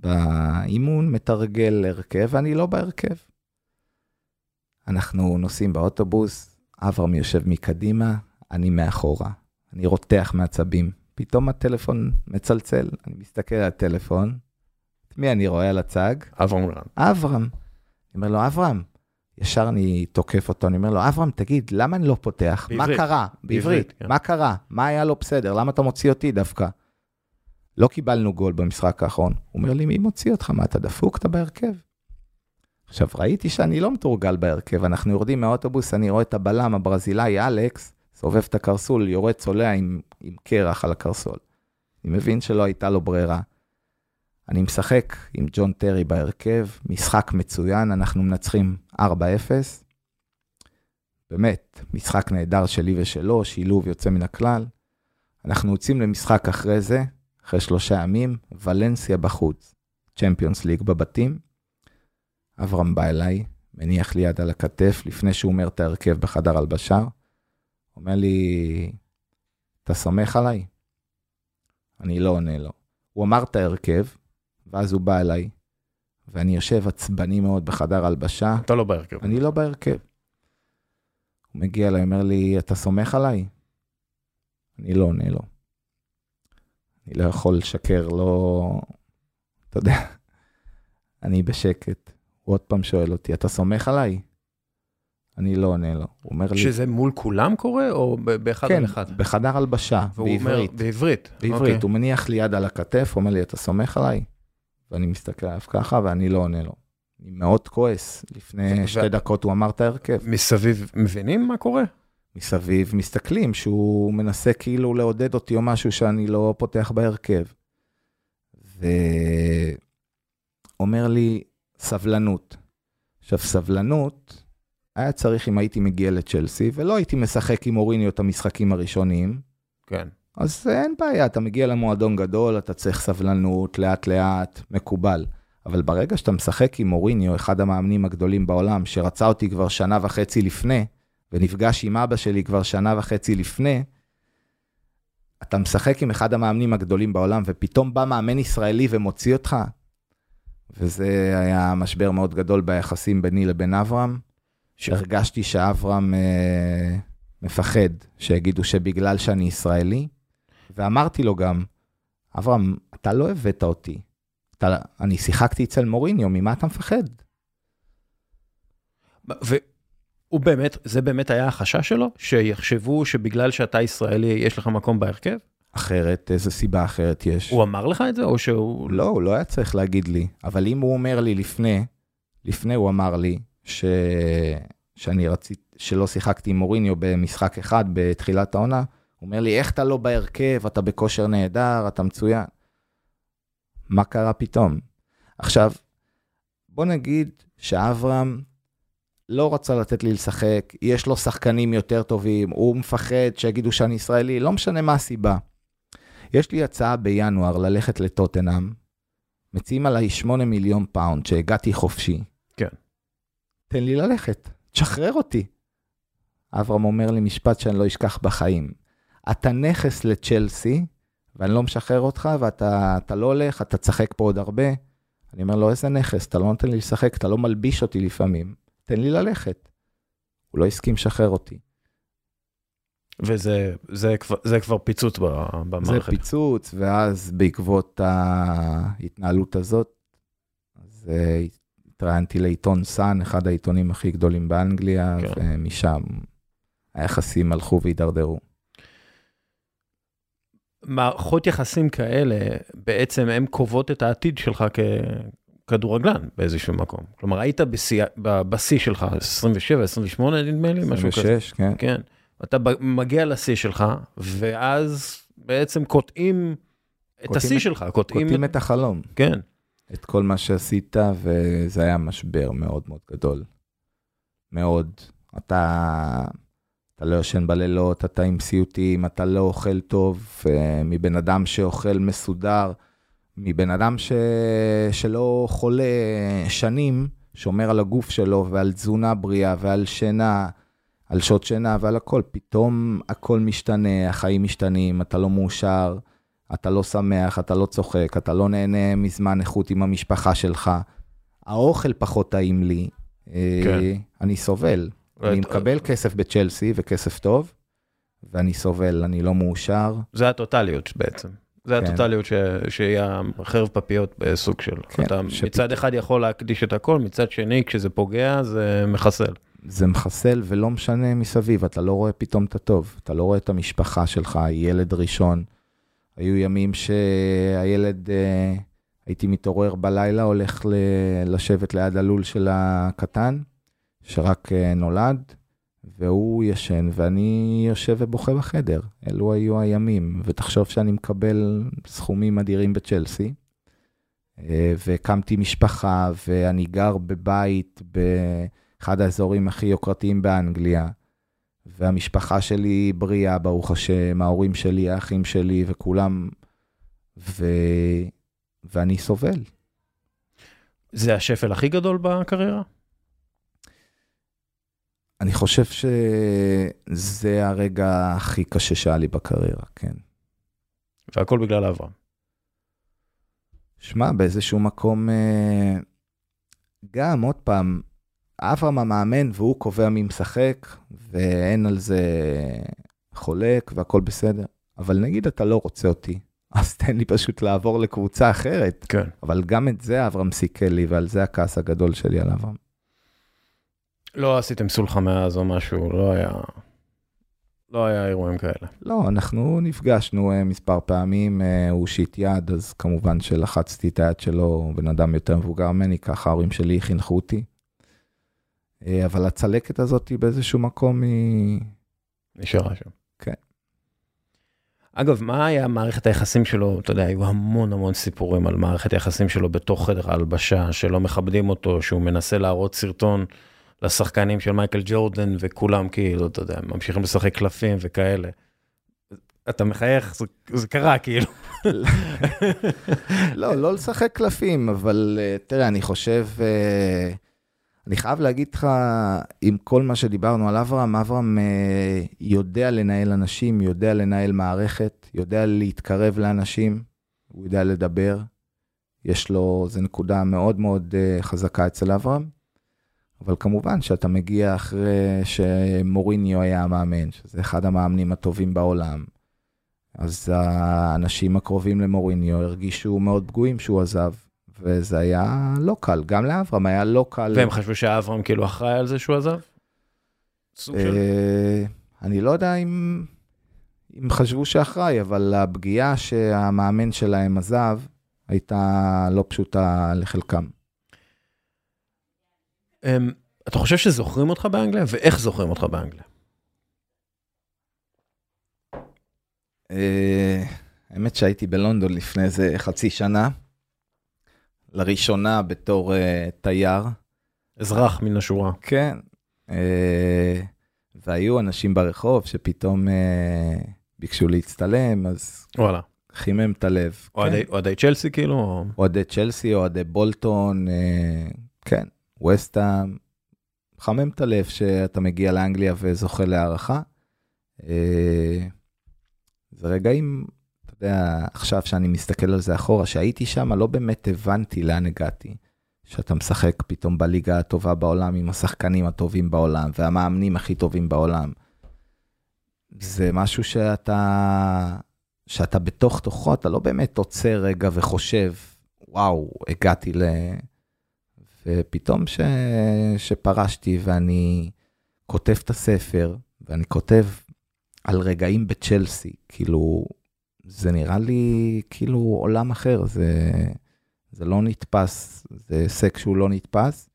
באימון מתרגל הרכב, ואני לא בהרכב. אנחנו נוסעים באוטובוס, אברהם יושב מקדימה, אני מאחורה. אני רותח מעצבים. פתאום הטלפון מצלצל, אני מסתכל על הטלפון, את מי אני רואה על הצג? אברהם. אברהם. אני אומר לו, אברהם, ישר אני תוקף אותו, אני אומר לו, אברהם, תגיד, למה אני לא פותח? בעברית. מה קרה? בעברית. בעברית כן. מה קרה? מה היה לא בסדר? למה אתה מוציא אותי דווקא? לא קיבלנו גול במשחק האחרון. הוא אומר לי, מי מוציא אותך? מה, אתה דפוק? אתה בהרכב. עכשיו, ראיתי שאני לא מתורגל בהרכב, אנחנו יורדים מהאוטובוס, אני רואה את הבלם הברזילאי אלכס, סובב את הקרסול, יורד צולע עם, עם קרח על הקרסול. אני מבין שלא הייתה לו ברירה. אני משחק עם ג'ון טרי בהרכב, משחק מצוין, אנחנו מנצחים 4-0. באמת, משחק נהדר שלי ושלו, שילוב יוצא מן הכלל. אנחנו יוצאים למשחק אחרי זה, אחרי שלושה ימים, ולנסיה בחוץ, צ'מפיונס ליג בבתים. אברהם בא אליי, מניח לי יד על הכתף, לפני שהוא אומר את ההרכב בחדר הלבשה, אומר לי, אתה סומך עליי? אני לא עונה לו. הוא אמר את ההרכב, ואז הוא בא אליי, ואני יושב עצבני מאוד בחדר הלבשה. אתה לא בהרכב. אני לא בהרכב. הוא מגיע אליי, אומר לי, אתה סומך עליי? אני לא עונה לו. אני לא יכול לשקר, לא... אתה יודע, אני בשקט. הוא עוד פעם שואל אותי, אתה סומך עליי? אני לא עונה לו. הוא אומר לי... שזה מול כולם קורה, או באחד כן, על אחד? בחדר הלבשה, והוא אומר- בעברית. בעברית. בעברית, אוקיי. הוא מניח לי יד על הכתף, אומר לי, אתה סומך עליי? ואני מסתכל עליו ככה, ואני לא עונה לו. אני מאוד כועס. לפני שתי דקות הוא אמר את ההרכב. מסביב מבינים מה קורה? מסביב מסתכלים שהוא מנסה כאילו לעודד אותי או משהו שאני לא פותח בהרכב. ואומר לי, סבלנות. עכשיו, סבלנות, היה צריך אם הייתי מגיע לצ'לסי, ולא הייתי משחק עם אוריניו את המשחקים הראשונים, כן. אז אין בעיה, אתה מגיע למועדון גדול, אתה צריך סבלנות, לאט לאט, מקובל. אבל ברגע שאתה משחק עם מוריניו, אחד המאמנים הגדולים בעולם, שרצה אותי כבר שנה וחצי לפני, ונפגש עם אבא שלי כבר שנה וחצי לפני, אתה משחק עם אחד המאמנים הגדולים בעולם, ופתאום בא מאמן ישראלי ומוציא אותך. וזה היה משבר מאוד גדול ביחסים ביני לבין אברהם, שהרגשתי שאברהם אה, מפחד, שיגידו שבגלל שאני ישראלי, ואמרתי לו גם, אברהם, אתה לא הבאת אותי. אתה, אני שיחקתי אצל מוריניו, ממה אתה מפחד? והוא באמת, זה באמת היה החשש שלו? שיחשבו שבגלל שאתה ישראלי יש לך מקום בהרכב? אחרת, איזה סיבה אחרת יש? הוא אמר לך את זה, או שהוא... לא, הוא לא היה צריך להגיד לי. אבל אם הוא אומר לי לפני, לפני הוא אמר לי ש... שאני רציתי, שלא שיחקתי עם מוריניו במשחק אחד בתחילת העונה, הוא אומר לי, איך אתה לא בהרכב, אתה בכושר נהדר, אתה מצוין. מה קרה פתאום? עכשיו, בוא נגיד שאברהם לא רצה לתת לי לשחק, יש לו שחקנים יותר טובים, הוא מפחד שיגידו שאני ישראלי, לא משנה מה הסיבה. יש לי הצעה בינואר ללכת לטוטנאם, מציעים עליי 8 מיליון פאונד שהגעתי חופשי. כן. תן לי ללכת, תשחרר אותי. אברהם אומר לי משפט שאני לא אשכח בחיים. אתה נכס לצ'לסי, ואני לא משחרר אותך, ואתה אתה לא הולך, אתה תשחק פה עוד הרבה. אני אומר לו, איזה נכס, אתה לא נותן לי לשחק, אתה לא מלביש אותי לפעמים, תן לי ללכת. הוא לא הסכים לשחרר אותי. וזה זה כבר, זה כבר פיצוץ ב- זה במערכת. פיצוץ, ואז בעקבות ההתנהלות הזאת, אז אה, התראיינתי לעיתון סאן, אחד העיתונים הכי גדולים באנגליה, כן. ומשם היחסים הלכו והידרדרו. מערכות יחסים כאלה, בעצם הן קובעות את העתיד שלך ככדורגלן באיזשהו מקום. כלומר, היית בשיא- שלך, 27, 28 נדמה לי, משהו כזה. 26, כן. כן. אתה מגיע לשיא שלך, ואז בעצם קוטעים את השיא שלך, קוטעים... קוטעים את החלום, כן. את כל מה שעשית, וזה היה משבר מאוד מאוד גדול. מאוד. אתה, אתה לא ישן בלילות, אתה עם סיוטים, אתה לא אוכל טוב, אה, מבן אדם שאוכל מסודר, מבן אדם ש... שלא חולה שנים, שומר על הגוף שלו ועל תזונה בריאה ועל שינה, על שעות שינה ועל הכל. פתאום הכל משתנה, החיים משתנים, אתה לא מאושר, אתה לא שמח, אתה לא צוחק, אתה לא נהנה מזמן איכות עם המשפחה שלך. האוכל פחות טעים לי, אה, כן. אני סובל. אני מקבל כסף בצ'לסי וכסף טוב, ואני סובל, אני לא מאושר. זה הטוטליות בעצם. זה כן. הטוטליות ש... שהיא החרב פפיות בסוג של. כן, אתה שפתאום- מצד אחד יכול להקדיש את הכל, מצד שני כשזה פוגע זה מחסל. זה מחסל ולא משנה מסביב, אתה לא רואה פתאום את הטוב, אתה לא רואה את המשפחה שלך, ילד ראשון. היו ימים שהילד, אה, הייתי מתעורר בלילה, הולך ל- לשבת ליד הלול של הקטן, שרק אה, נולד, והוא ישן, ואני יושב ובוכה בחדר. אלו היו הימים, ותחשוב שאני מקבל סכומים אדירים בצ'לסי. אה, והקמתי משפחה, ואני גר בבית, ב... אחד האזורים הכי יוקרתיים באנגליה, והמשפחה שלי בריאה, ברוך השם, ההורים שלי, האחים שלי וכולם, ו... ואני סובל. זה השפל הכי גדול בקריירה? אני חושב שזה הרגע הכי קשה שהיה לי בקריירה, כן. והכל בגלל אברהם. שמע, באיזשהו מקום, אה, גם, עוד פעם, אברהם המאמן והוא קובע מי משחק, ואין על זה חולק והכל בסדר. אבל נגיד אתה לא רוצה אותי, אז תן לי פשוט לעבור לקבוצה אחרת. כן. אבל גם את זה אברהם סיכל לי, ועל זה הכעס הגדול שלי על אברהם. לא עשיתם סולחה מאז או משהו, לא היה... לא היה אירועים כאלה. לא, אנחנו נפגשנו uh, מספר פעמים, uh, הוא הושיט יד, אז כמובן שלחצתי את היד שלו, בן אדם יותר מבוגר ממני, ככה ההורים שלי חינכו אותי. Uh, אבל הצלקת הזאת היא באיזשהו מקום היא... נשארה שם. כן. אגב, מה היה מערכת היחסים שלו? אתה יודע, היו המון המון סיפורים על מערכת היחסים שלו בתוך חדר ההלבשה, שלא מכבדים אותו, שהוא מנסה להראות סרטון לשחקנים של מייקל ג'ורדן, וכולם כאילו, אתה יודע, ממשיכים לשחק קלפים וכאלה. אתה מחייך, זה, זה קרה כאילו. לא, לא לשחק קלפים, אבל אה, תראה, אני חושב, אה, אני חייב להגיד לך, עם כל מה שדיברנו על אברהם, אברהם אה, יודע לנהל אנשים, יודע לנהל מערכת, יודע להתקרב לאנשים, הוא יודע לדבר. יש לו, זו נקודה מאוד מאוד חזקה אצל אברהם. אבל כמובן שאתה מגיע אחרי שמוריניו היה המאמן, שזה אחד המאמנים הטובים בעולם. אז האנשים הקרובים למוריניו הרגישו מאוד פגועים שהוא עזב, וזה היה לא קל, גם לאברהם היה לא קל. והם חשבו שאברהם כאילו אחראי על זה שהוא עזב? אה, אני לא יודע אם, אם חשבו שאחראי, אבל הפגיעה שהמאמן שלהם עזב הייתה לא פשוטה לחלקם. אמ, אתה חושב שזוכרים אותך באנגליה, ואיך זוכרים אותך באנגליה? אה, האמת שהייתי בלונדון לפני איזה חצי שנה, לראשונה בתור אה, תייר. אזרח מן השורה. כן. אה, והיו אנשים ברחוב שפתאום ביקשו להצטלם, אז... וואלה. חימם את הלב. אוהדי כן. צ'לסי כאילו? אוהדי צ'לסי, אוהדי בולטון, כן. ווסטהאם, מחמם את הלב שאתה מגיע לאנגליה וזוכה להערכה. אה, זה רגעים, אתה יודע, עכשיו שאני מסתכל על זה אחורה, שהייתי שם, לא באמת הבנתי לאן הגעתי. שאתה משחק פתאום בליגה הטובה בעולם עם השחקנים הטובים בעולם והמאמנים הכי טובים בעולם. זה משהו שאתה, שאתה בתוך תוכו, אתה לא באמת עוצר רגע וחושב, וואו, הגעתי ל... ופתאום ש... שפרשתי ואני כותב את הספר, ואני כותב על רגעים בצ'לסי, כאילו, זה נראה לי כאילו עולם אחר, זה, זה לא נתפס, זה הישג שהוא לא נתפס,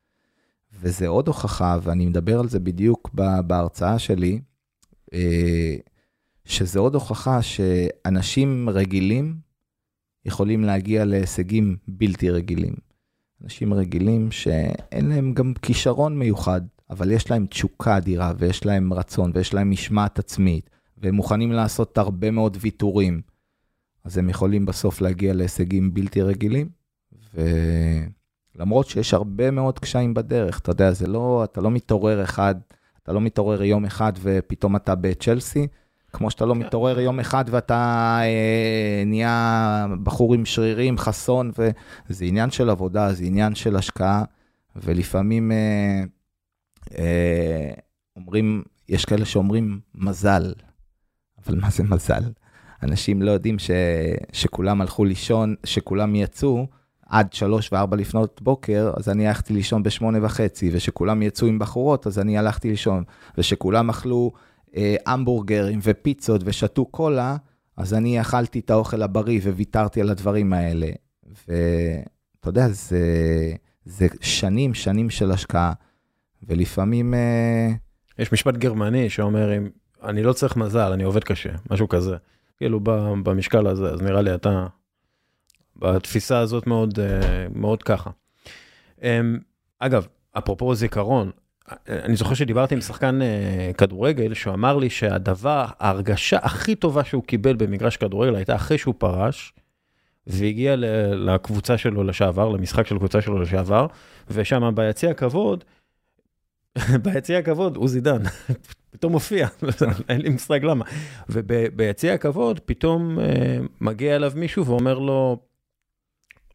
וזה עוד הוכחה, ואני מדבר על זה בדיוק בהרצאה שלי, אה, שזה עוד הוכחה שאנשים רגילים יכולים להגיע להישגים בלתי רגילים. אנשים רגילים שאין להם גם כישרון מיוחד, אבל יש להם תשוקה אדירה, ויש להם רצון, ויש להם משמעת עצמית, והם מוכנים לעשות הרבה מאוד ויתורים. אז הם יכולים בסוף להגיע להישגים בלתי רגילים, ולמרות שיש הרבה מאוד קשיים בדרך, אתה יודע, זה לא, אתה לא מתעורר אחד, אתה לא מתעורר יום אחד ופתאום אתה בצ'לסי, כמו שאתה לא. מתעורר יום אחד ואתה אה, נהיה בחור עם שרירים, חסון, וזה עניין של עבודה, זה עניין של השקעה, ולפעמים אה, אה, אומרים, יש כאלה שאומרים מזל, אבל מה זה מזל? אנשים לא יודעים ש, שכולם הלכו לישון, שכולם יצאו עד שלוש וארבע לפנות בוקר, אז אני הלכתי לישון בשמונה וחצי, ושכולם יצאו עם בחורות, אז אני הלכתי לישון, ושכולם אכלו המבורגרים ופיצות ושתו קולה, אז אני אכלתי את האוכל הבריא וויתרתי על הדברים האלה. ואתה יודע, זה, זה שנים, שנים של השקעה, ולפעמים... אה, יש משפט גרמני שאומר, אם אני לא צריך מזל, אני עובד קשה, משהו כזה. כאילו במשקל הזה, אז נראה לי אתה, בתפיסה הזאת מאוד, אה, מאוד ככה. אמ, אגב, אפרופו זיכרון, אני זוכר שדיברתי עם שחקן אה, כדורגל, שהוא אמר לי שהדבר, ההרגשה הכי טובה שהוא קיבל במגרש כדורגל הייתה אחרי שהוא פרש, והגיע לקבוצה שלו לשעבר, למשחק של הקבוצה שלו לשעבר, ושם ביציע הכבוד, ביציע הכבוד, עוזי דן, פתאום מופיע, אין לי מושג למה. וביציע הכבוד, פתאום אה, מגיע אליו מישהו ואומר לו,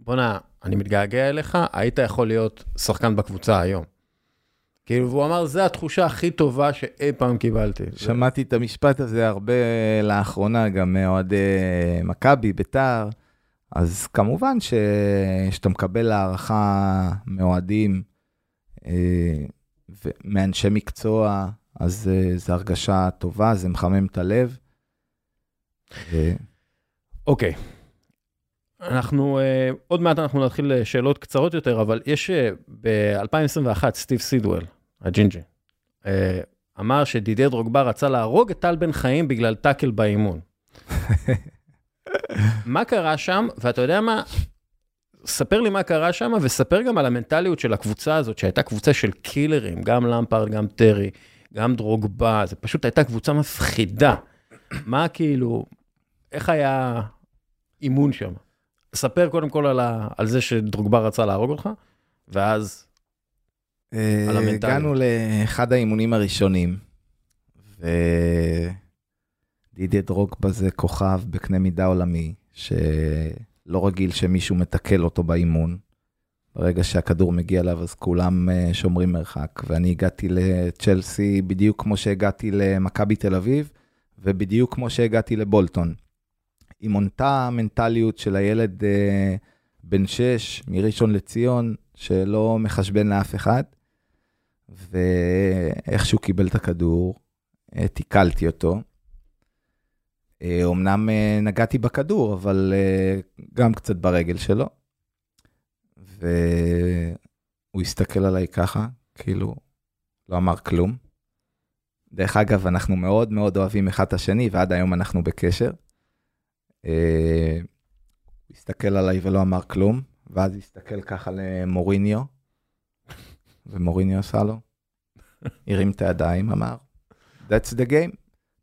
בואנה, אני מתגעגע אליך, היית יכול להיות שחקן בקבוצה היום. כאילו, והוא אמר, זו התחושה הכי טובה שאי פעם קיבלתי. שמעתי את המשפט הזה הרבה לאחרונה, גם מאוהדי מכבי, ביתר. אז כמובן. שאתה מקבל הערכה מאוהדים אה, ומאנשי מקצוע, אז אה, זו הרגשה טובה, זה מחמם את הלב. אוקיי. אנחנו, אה, עוד מעט אנחנו נתחיל לשאלות קצרות יותר, אבל יש אה, ב-2021, סטיב סידואל, הג'ינג'י, אמר שדידי דרוגבה רצה להרוג את טל בן חיים בגלל טאקל באימון. מה קרה שם, ואתה יודע מה, ספר לי מה קרה שם, וספר גם על המנטליות של הקבוצה הזאת, שהייתה קבוצה של קילרים, גם למפרד, גם טרי, גם דרוגבה, זה פשוט הייתה קבוצה מפחידה. מה כאילו, איך היה אימון שם? ספר קודם כל על, ה, על זה שדרוגבה רצה להרוג אותך, ואז על המנטליות. הגענו לאחד האימונים הראשונים, ודידי דרוגבה זה כוכב בקנה מידה עולמי, שלא רגיל שמישהו מתקל אותו באימון. ברגע שהכדור מגיע אליו, אז כולם אה, שומרים מרחק. ואני הגעתי לצ'לסי בדיוק כמו שהגעתי למכבי תל אביב, ובדיוק כמו שהגעתי לבולטון. עם אותה מנטליות של הילד אה, בן שש מראשון לציון, שלא מחשבן לאף אחד, ואיך שהוא קיבל את הכדור, אה, תיקלתי אותו. אה, אמנם אה, נגעתי בכדור, אבל אה, גם קצת ברגל שלו. והוא הסתכל עליי ככה, כאילו, לא אמר כלום. דרך אגב, אנחנו מאוד מאוד אוהבים אחד את השני, ועד היום אנחנו בקשר. אה, הוא הסתכל עליי ולא אמר כלום, ואז הסתכל ככה למוריניו, ומוריניו עשה לו, הרים את הידיים, אמר, That's the game,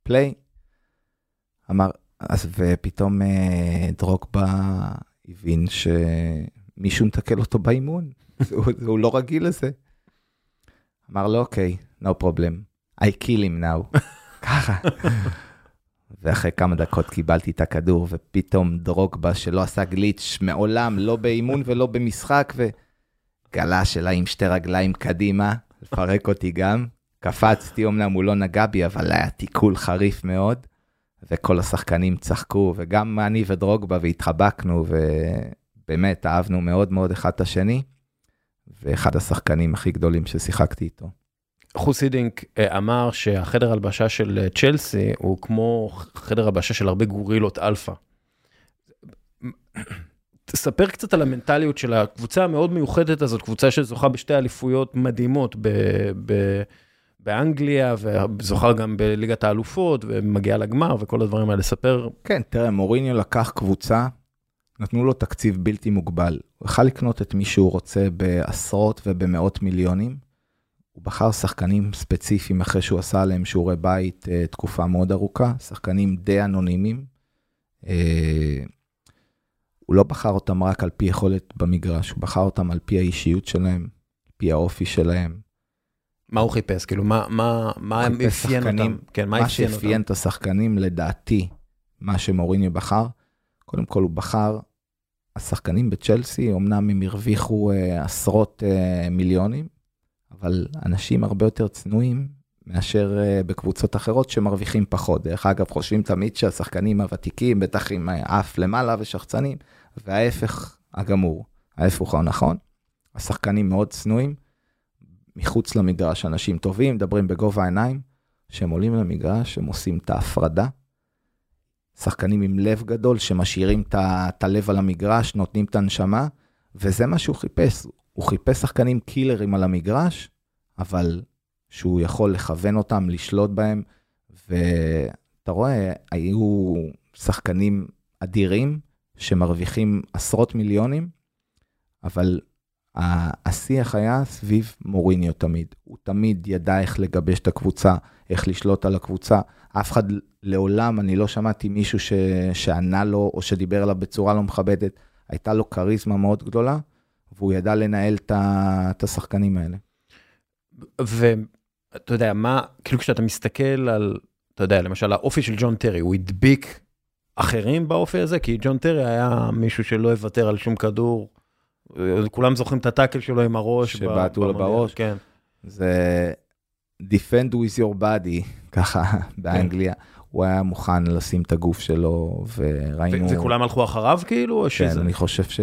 play. אמר, אז ופתאום אה, דרוקבה הבין שמישהו מתקל אותו באימון, הוא, הוא לא רגיל לזה. אמר לו, אוקיי, no problem, I kill him now. ככה. ואחרי כמה דקות קיבלתי את הכדור, ופתאום דרוגבה שלא עשה גליץ' מעולם, לא באימון ולא במשחק, וגלש אליי עם שתי רגליים קדימה, לפרק אותי גם. קפצתי, אמנם הוא לא נגע בי, אבל היה תיקול חריף מאוד, וכל השחקנים צחקו, וגם אני ודרוגבה, והתחבקנו, ובאמת אהבנו מאוד מאוד אחד את השני, ואחד השחקנים הכי גדולים ששיחקתי איתו. חוס הידינק אה, אמר שהחדר הלבשה של אה, צ'לסי הוא כמו חדר הלבשה של הרבה גורילות אלפא. תספר קצת על המנטליות של הקבוצה המאוד מיוחדת הזאת, קבוצה שזוכה בשתי אליפויות מדהימות ב- ב- באנגליה, וזוכה גם בליגת האלופות, ומגיעה לגמר וכל הדברים האלה. ספר. כן, תראה, מוריניו לקח קבוצה, נתנו לו תקציב בלתי מוגבל. הוא יכל לקנות את מי שהוא רוצה בעשרות ובמאות מיליונים. הוא בחר שחקנים ספציפיים אחרי שהוא עשה עליהם שיעורי בית uh, תקופה מאוד ארוכה, שחקנים די אנונימיים. Uh, הוא לא בחר אותם רק על פי יכולת במגרש, הוא בחר אותם על פי האישיות שלהם, על פי האופי שלהם. מה הוא חיפש? כאילו, מה, מה, מה אפיין אותם? כן, מה, מה שאפיין את השחקנים, לדעתי, מה שמוריניו בחר, קודם כל הוא בחר, השחקנים בצ'לסי, אמנם הם הרוויחו uh, עשרות uh, מיליונים, אבל אנשים הרבה יותר צנועים מאשר uh, בקבוצות אחרות שמרוויחים פחות. דרך אגב, חושבים תמיד שהשחקנים הוותיקים, בטח עם אף למעלה ושחצנים, וההפך הגמור, ההפך הוא נכון. השחקנים מאוד צנועים, מחוץ למגרש, אנשים טובים, מדברים בגובה העיניים, כשהם עולים למגרש, הם עושים את ההפרדה. שחקנים עם לב גדול שמשאירים את הלב על המגרש, נותנים את הנשמה, וזה מה שהוא חיפש. הוא חיפש שחקנים קילרים על המגרש, אבל שהוא יכול לכוון אותם, לשלוט בהם, ואתה רואה, היו שחקנים אדירים שמרוויחים עשרות מיליונים, אבל השיח היה סביב מוריניו תמיד. הוא תמיד ידע איך לגבש את הקבוצה, איך לשלוט על הקבוצה. אף אחד לעולם, אני לא שמעתי מישהו ש... שענה לו או שדיבר עליו בצורה לא מכבדת. הייתה לו כריזמה מאוד גדולה, והוא ידע לנהל את השחקנים האלה. ואתה יודע, מה, כאילו כשאתה מסתכל על, אתה יודע, למשל האופי של ג'ון טרי, הוא הדביק אחרים באופי הזה? כי ג'ון טרי היה מישהו שלא יוותר על שום כדור. כולם זוכרים את הטאקל שלו עם הראש. שבעטו לו בראש. כן. זה defend with your body, ככה באנגליה. הוא היה מוכן לשים את הגוף שלו, וראינו... וכולם הלכו אחריו כאילו? כן, אני חושב ש...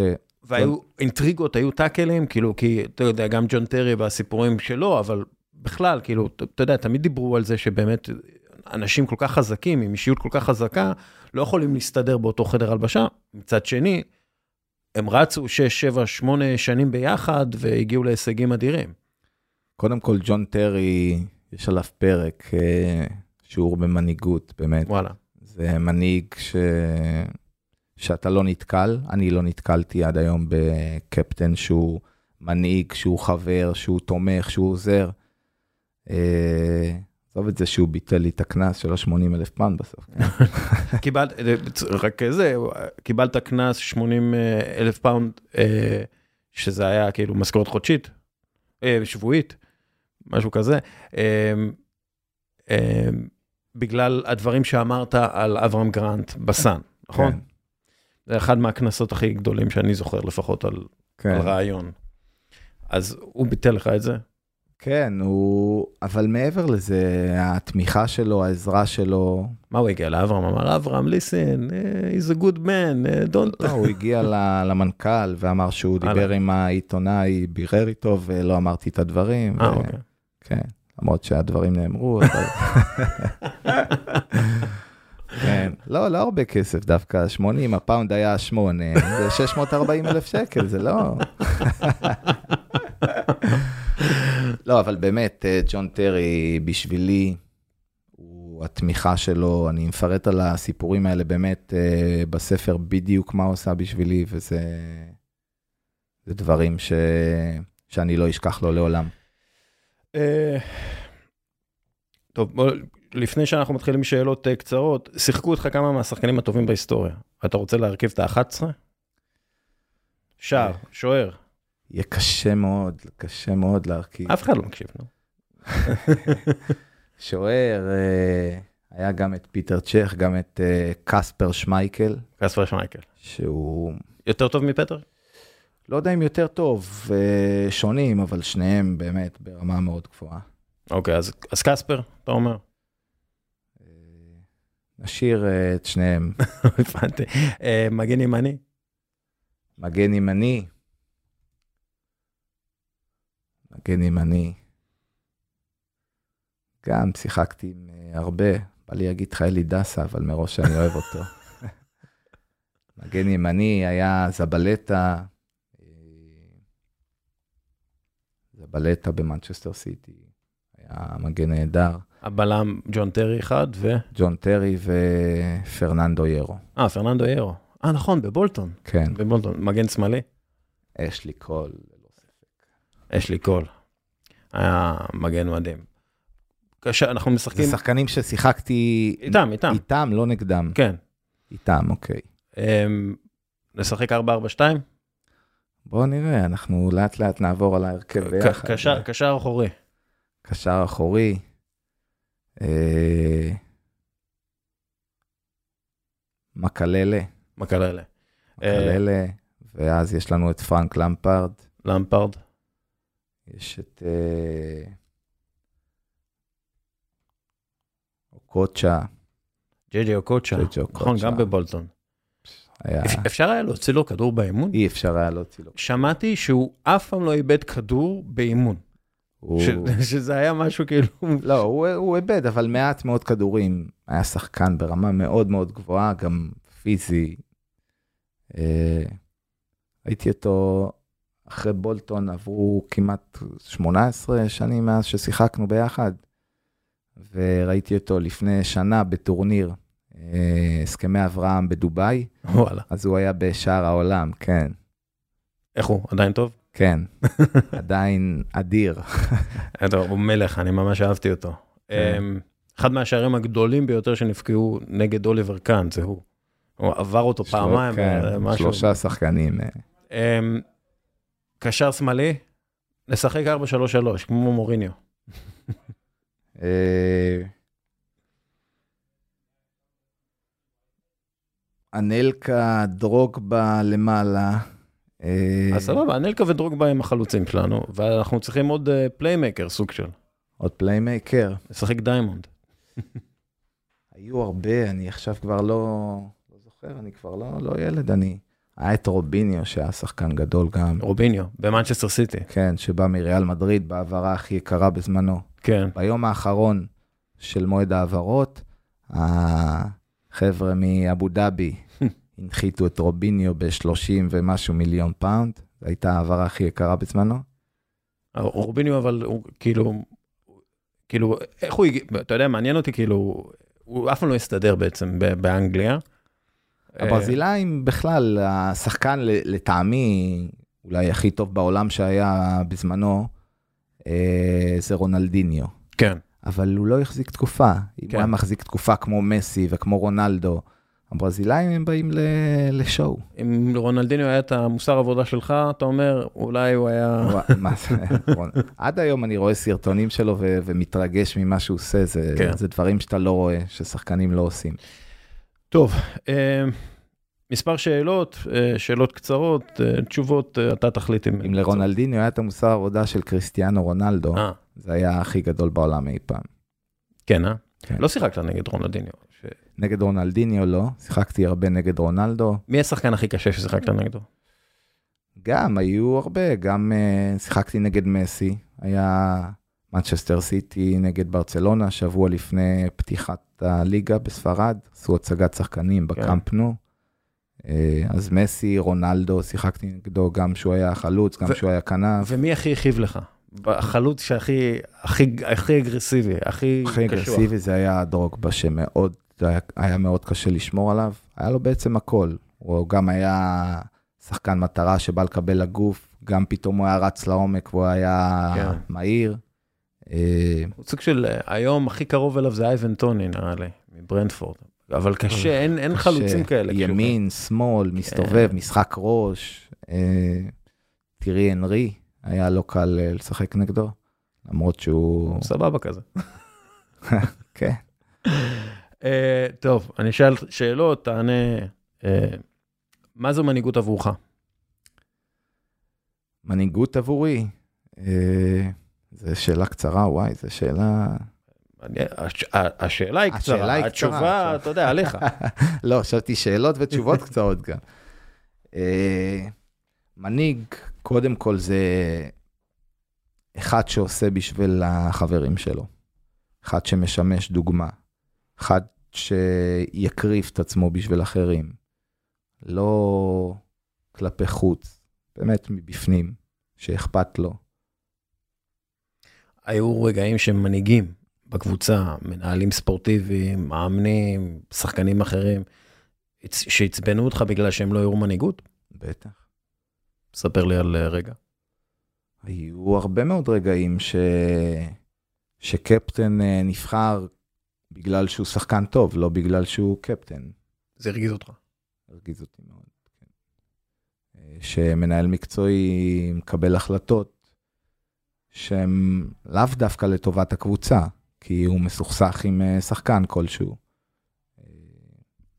והיו אינטריגות, היו טאקלים, כאילו, כי אתה יודע, גם ג'ון טרי בסיפורים שלו, אבל בכלל, כאילו, אתה יודע, תמיד דיברו על זה שבאמת אנשים כל כך חזקים, עם אישיות כל כך חזקה, לא יכולים להסתדר באותו חדר הלבשה. מצד שני, הם רצו 6, 7, 8 שנים ביחד והגיעו להישגים אדירים. קודם כל, ג'ון טרי, יש עליו פרק, אה, שיעור במנהיגות, באמת. וואלה. זה מנהיג ש... שאתה לא נתקל, אני לא נתקלתי עד היום בקפטן שהוא מנהיג, שהוא חבר, שהוא תומך, שהוא עוזר. אה, עזוב את זה שהוא ביטל לי את הקנס של ה-80 אלף פאונד בסוף. קיבלת, רק זה, קיבלת קנס 80 אלף פאונד, אה, שזה היה כאילו משכורת חודשית, אה, שבועית, משהו כזה, אה, בגלל הדברים שאמרת על אברם גרנט ב-Sun, נכון? זה אחד מהקנסות הכי גדולים שאני זוכר, לפחות על, כן. על רעיון. אז הוא ביטל לך את זה? כן, הוא... אבל מעבר לזה, התמיכה שלו, העזרה שלו... מה הוא הגיע לאברהם? אמר, אברהם, listen, he's a good man, don't... לא, הוא הגיע למנכ"ל ואמר שהוא דיבר עם העיתונאי, בירר איתו, ולא אמרתי את הדברים. אה, אוקיי. כן, למרות שהדברים נאמרו, אבל... כן, לא, לא הרבה כסף דווקא, 80, הפאונד היה 8, זה 640 אלף שקל, זה לא... לא, אבל באמת, אה, ג'ון טרי, בשבילי, הוא, התמיכה שלו, אני מפרט על הסיפורים האלה באמת אה, בספר בדיוק מה הוא עושה בשבילי, וזה זה דברים ש, שאני לא אשכח לו לעולם. אה, טוב, לפני שאנחנו מתחילים שאלות קצרות, שיחקו אותך כמה מהשחקנים הטובים בהיסטוריה. אתה רוצה להרכיב את ה-11? שער, שוער. יהיה קשה מאוד, קשה מאוד להרכיב. אף אחד לא מקשיב, נו. שוער, אה, היה גם את פיטר צ'ך, גם את אה, קספר שמייקל. קספר שמייקל. שהוא... יותר טוב מפטר? לא יודע אם יותר טוב, אה, שונים, אבל שניהם באמת ברמה מאוד גבוהה. אוקיי, אז, אז קספר, אתה אומר? נשאיר את שניהם. הבנתי. מגן ימני? מגן ימני. מגן ימני. גם שיחקתי עם אה, הרבה, בא לי להגיד לך אלי דסה, אבל מראש אני אוהב אותו. מגן ימני היה זבלטה, אה, זבלטה במנצ'סטר סיטי, היה מגן נהדר. הבלם ג'ון טרי אחד ו... ג'ון טרי ופרננדו היירו. אה, פרננדו היירו. אה, נכון, בבולטון. כן. בבולטון, מגן שמאלי? יש לי קול. יש לי קול. היה מגן מדהים. כאשר אנחנו משחקים... זה שחקנים ששיחקתי... איתם, איתם. איתם, לא נגדם. כן. איתם, אוקיי. Um, נשחק 4-4-2? בואו נראה, אנחנו לאט לאט נעבור על ההרכב ביחד. קשר אחורי. קשר אחורי. אה... מקללה. מקללה. מקללה, ואז יש לנו את פרנק למפרד. למפרד. יש את אה, אוקוצ'ה. ג'י ג'י אוקוצ'ה, נכון, גם בבולטון. היה... אפשר היה להוציא לו כדור באימון? אי אפשר היה להוציא לו. שמעתי שהוא אף פעם לא איבד כדור באימון. הוא... ש... שזה היה משהו כאילו... לא, הוא, הוא איבד, אבל מעט מאוד כדורים. היה שחקן ברמה מאוד מאוד גבוהה, גם פיזי. אה, הייתי אותו אחרי בולטון עברו כמעט 18 שנים מאז ששיחקנו ביחד, וראיתי אותו לפני שנה בטורניר אה, הסכמי אברהם בדובאי. וואלה. אז הוא היה בשער העולם, כן. איך הוא? עדיין טוב? כן, עדיין אדיר. הוא מלך, אני ממש אהבתי אותו. כן. אמ, אחד מהשערים הגדולים ביותר שנפגעו נגד אוליבר קאן, זה הוא. הוא עבר אותו פעמיים, כן, משהו. שלושה שחקנים. אה, אמ, קשר שמאלי, נשחק 4-3-3, כמו מוריניו. אה, אנלקה, דרוגבה למעלה. אה, אז סבבה, אנלקה ודרוגבה הם החלוצים שלנו, ואנחנו צריכים עוד playmaker, סוג של. עוד playmaker. לשחק diamond. היו הרבה, אני עכשיו כבר לא, לא זוכר, אני כבר לא, לא ילד, אני... היה את רוביניו, שהיה שחקן גדול גם. רוביניו, במנצ'סטר סיטי. כן, שבא מריאל מדריד בהעברה הכי יקרה בזמנו. כן. ביום האחרון של מועד ההעברות, החבר'ה מאבו דאבי הנחיתו את רוביניו ב-30 ומשהו מיליון פאונד, הייתה ההעברה הכי יקרה בזמנו. רוביניו, אבל הוא כאילו, כאילו, איך הוא הגיע, אתה יודע, מעניין אותי, כאילו, הוא אף פעם לא הסתדר בעצם באנגליה. הברזילאים בכלל, השחקן לטעמי, אולי הכי טוב בעולם שהיה בזמנו, אה, זה רונלדיניו. כן. אבל הוא לא החזיק תקופה. אם כן. הוא היה מחזיק תקופה כמו מסי וכמו רונלדו, הברזילאים הם באים ל- לשואו. אם רונלדיניו היה את המוסר עבודה שלך, אתה אומר, אולי הוא היה... מה זה, עד היום אני רואה סרטונים שלו ו- ומתרגש ממה שהוא עושה, זה, כן. זה דברים שאתה לא רואה, ששחקנים לא עושים. טוב, אה, מספר שאלות, אה, שאלות קצרות, אה, תשובות, אה, אתה תחליט אם... אם לרונלדיניו היה את המוסר העבודה של קריסטיאנו רונלדו, זה היה הכי גדול בעולם אי פעם. כן, אה? כן. לא שיחקת נגד רונלדיניו. ש- נגד רונלדיניו לא, שיחקתי הרבה נגד רונלדו. מי השחקן הכי קשה ששיחקת נגדו? גם, היו הרבה, גם uh, שיחקתי נגד מסי, היה מנצ'סטר סיטי נגד ברצלונה, שבוע לפני פתיחת הליגה בספרד, עשו הצגת שחקנים בקאמפ נו. אה, אז מסי, רונלדו, שיחקתי נגדו גם שהוא היה חלוץ, גם ו- שהוא היה כנף. ומי הכי הכאיב לך? החלוץ שהכי הכי הכי אגרסיבי, הכי הכי קשוח. אגרסיבי זה היה דרוגבה, שמאוד, היה, היה מאוד קשה לשמור עליו. היה לו בעצם הכל. הוא גם היה שחקן מטרה שבא לקבל לגוף, גם פתאום הוא היה רץ לעומק והוא היה כן. מהיר. אה, הוא סוג של, היום הכי קרוב אליו זה אייבן טוני נראה לי, מברנדפורד. אבל קשה, אין אין חלוצים כאלה. ימין, שמאל, מסתובב, משחק ראש. אה, תראי הנרי, היה לא קל אה, לשחק נגדו, למרות שהוא... סבבה כזה. כן. אה, טוב, אני אשאל שאלות, תענה. אה, מה זו מנהיגות עבורך? מנהיגות עבורי, זו שאלה קצרה, וואי, זו שאלה... השאלה היא קצרה, התשובה. אתה יודע, עליך. לא, חשבתי שאלות ותשובות קצרות גם. מנהיג, קודם כל זה אחד שעושה בשביל החברים שלו, אחד שמשמש דוגמה, אחד שיקריב את עצמו בשביל אחרים, לא כלפי חוץ, באמת מבפנים, שאכפת לו. היו רגעים שהם מנהיגים בקבוצה, מנהלים ספורטיביים, מאמנים, שחקנים אחרים, שעצבנו אותך בגלל שהם לא הראו מנהיגות? בטח. ספר לי על אה, רגע. היו הרבה מאוד רגעים ש... שקפטן אה, נבחר בגלל שהוא שחקן טוב, לא בגלל שהוא קפטן. זה הרגיז אותך. הרגיז אותי מאוד. כן. אה, שמנהל מקצועי מקבל החלטות שהן לאו דווקא לטובת הקבוצה, כי הוא מסוכסך עם שחקן כלשהו.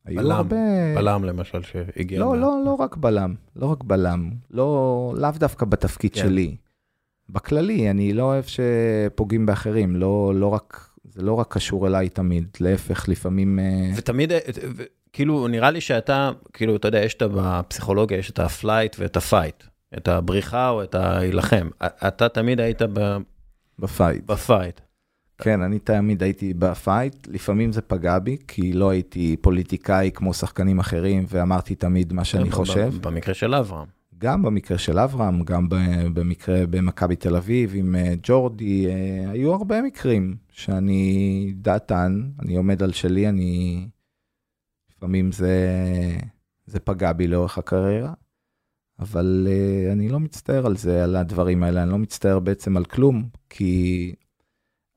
היו בלם, הרבה... בלם למשל שהגיע. לא, מה- לא, לא רק בלם, לא רק בלם, לא, לאו דווקא בתפקיד כן. שלי. בכללי, אני לא אוהב שפוגעים באחרים, לא, לא רק, זה לא רק קשור אליי תמיד, להפך, לפעמים... אה, ותמיד, אה, ו- כאילו, נראה לי שאתה, כאילו, אתה יודע, יש את ה... בפסיכולוגיה, יש את ה flight ואת ה fight. את הבריחה או את ההילחם. אתה תמיד היית ב- ב fight. ב fight. כן, אני תמיד הייתי ב fight, לפעמים זה פגע בי, כי לא הייתי פוליטיקאי כמו שחקנים אחרים, ואמרתי תמיד מה שאני חושב. במקרה של אברהם. גם במקרה של אברהם, גם במקרה במכבי תל אביב עם אה, ג'ורדי, אה, היו הרבה מקרים שאני דעתן, אני עומד על שלי, אני... לפעמים זה, זה פגע בי לאורך הקריירה, אבל uh, אני לא מצטער על זה, על הדברים האלה, אני לא מצטער בעצם על כלום, כי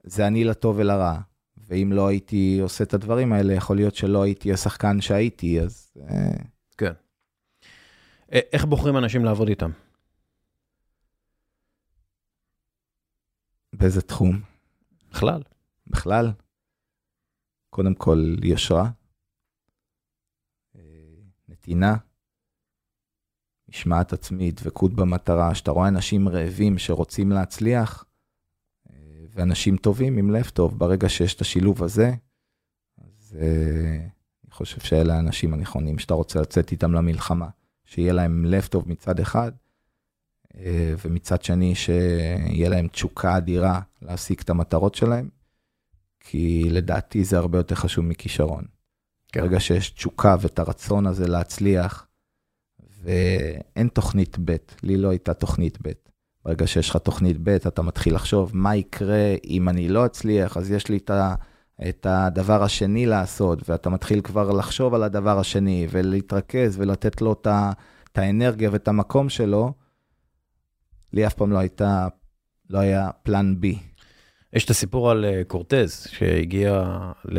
זה אני לטוב ולרע. ואם לא הייתי עושה את הדברים האלה, יכול להיות שלא הייתי השחקן שהייתי, אז... Uh... כן. איך בוחרים אנשים לעבוד איתם? באיזה תחום? בכלל. בכלל? קודם כל, יושרה, נתינה, משמעת עצמית, דבקות במטרה, שאתה רואה אנשים רעבים שרוצים להצליח, אה, ואנשים טובים עם לב טוב, ברגע שיש את השילוב הזה, אז אה, אני חושב שאלה האנשים הנכונים שאתה רוצה לצאת איתם למלחמה, שיהיה להם לב טוב מצד אחד, אה, ומצד שני שיהיה להם תשוקה אדירה להשיג את המטרות שלהם, כי לדעתי זה הרבה יותר חשוב מכישרון. כן. ברגע שיש תשוקה ואת הרצון הזה להצליח, ואין תוכנית ב', לי לא הייתה תוכנית ב'. ברגע שיש לך תוכנית ב', אתה מתחיל לחשוב מה יקרה אם אני לא אצליח, אז יש לי את, ה, את הדבר השני לעשות, ואתה מתחיל כבר לחשוב על הדבר השני, ולהתרכז ולתת לו את, ה, את האנרגיה ואת המקום שלו. לי אף פעם לא הייתה, לא היה פלן בי. יש את הסיפור על אה, קורטז, שהגיע ל...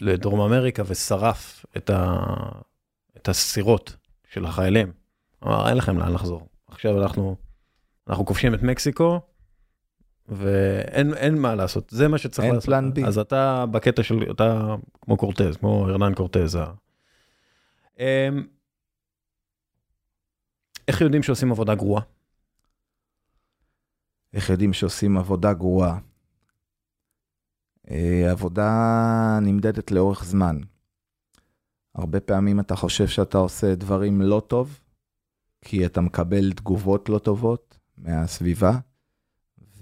לדרום אמריקה ושרף את, ה, את הסירות של החיילים. אמר, אין לכם לאן לחזור. עכשיו אנחנו, אנחנו כובשים את מקסיקו, ואין מה לעשות, זה מה שצריך אין לעשות. אין פלן בי. אז אתה בקטע של, אתה כמו קורטז, כמו הרנן קורטז. אמ, איך יודעים שעושים עבודה גרועה? איך יודעים שעושים עבודה גרועה? אה, עבודה נמדדת לאורך זמן. הרבה פעמים אתה חושב שאתה עושה דברים לא טוב, כי אתה מקבל תגובות לא טובות מהסביבה,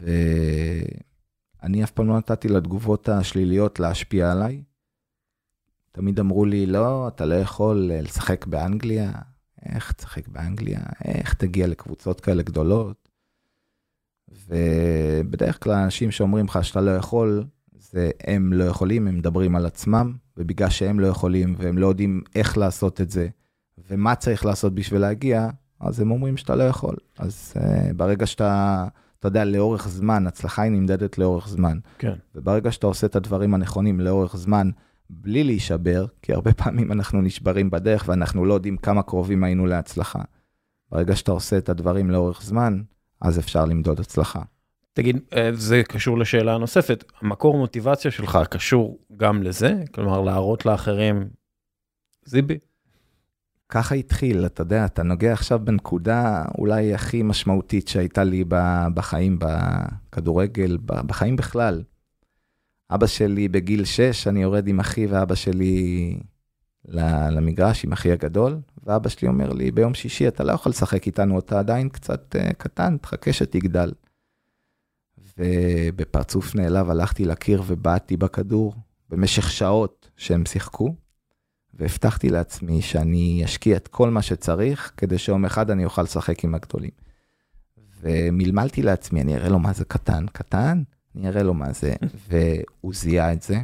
ואני אף פעם לא נתתי לתגובות השליליות להשפיע עליי. תמיד אמרו לי, לא, אתה לא יכול לשחק באנגליה, איך תשחק באנגליה, איך תגיע לקבוצות כאלה גדולות. ובדרך כלל אנשים שאומרים לך שאתה לא יכול, זה הם לא יכולים, הם מדברים על עצמם, ובגלל שהם לא יכולים והם לא יודעים איך לעשות את זה, ומה צריך לעשות בשביל להגיע, אז הם אומרים שאתה לא יכול. אז uh, ברגע שאתה, אתה יודע, לאורך זמן, הצלחה היא נמדדת לאורך זמן. כן. וברגע שאתה עושה את הדברים הנכונים לאורך זמן, בלי להישבר, כי הרבה פעמים אנחנו נשברים בדרך ואנחנו לא יודעים כמה קרובים היינו להצלחה. ברגע שאתה עושה את הדברים לאורך זמן, אז אפשר למדוד הצלחה. תגיד, אה, זה קשור לשאלה נוספת, המקור מוטיבציה שלך קשור גם לזה? כלומר, להראות לאחרים, זיבי? ככה התחיל, אתה יודע, אתה נוגע עכשיו בנקודה אולי הכי משמעותית שהייתה לי בחיים, בכדורגל, בחיים בכלל. אבא שלי בגיל 6, אני יורד עם אחי ואבא שלי למגרש עם אחי הגדול, ואבא שלי אומר לי, ביום שישי אתה לא יכול לשחק איתנו, אתה עדיין קצת uh, קטן, תחכה שתגדל. ובפרצוף נעלב הלכתי לקיר ובעטתי בכדור במשך שעות שהם שיחקו, והבטחתי לעצמי שאני אשקיע את כל מה שצריך כדי שיום אחד אני אוכל לשחק עם הגדולים. ומלמלתי לעצמי, אני אראה לו מה זה קטן, קטן, אני אראה לו מה זה, והוא זיהה את זה,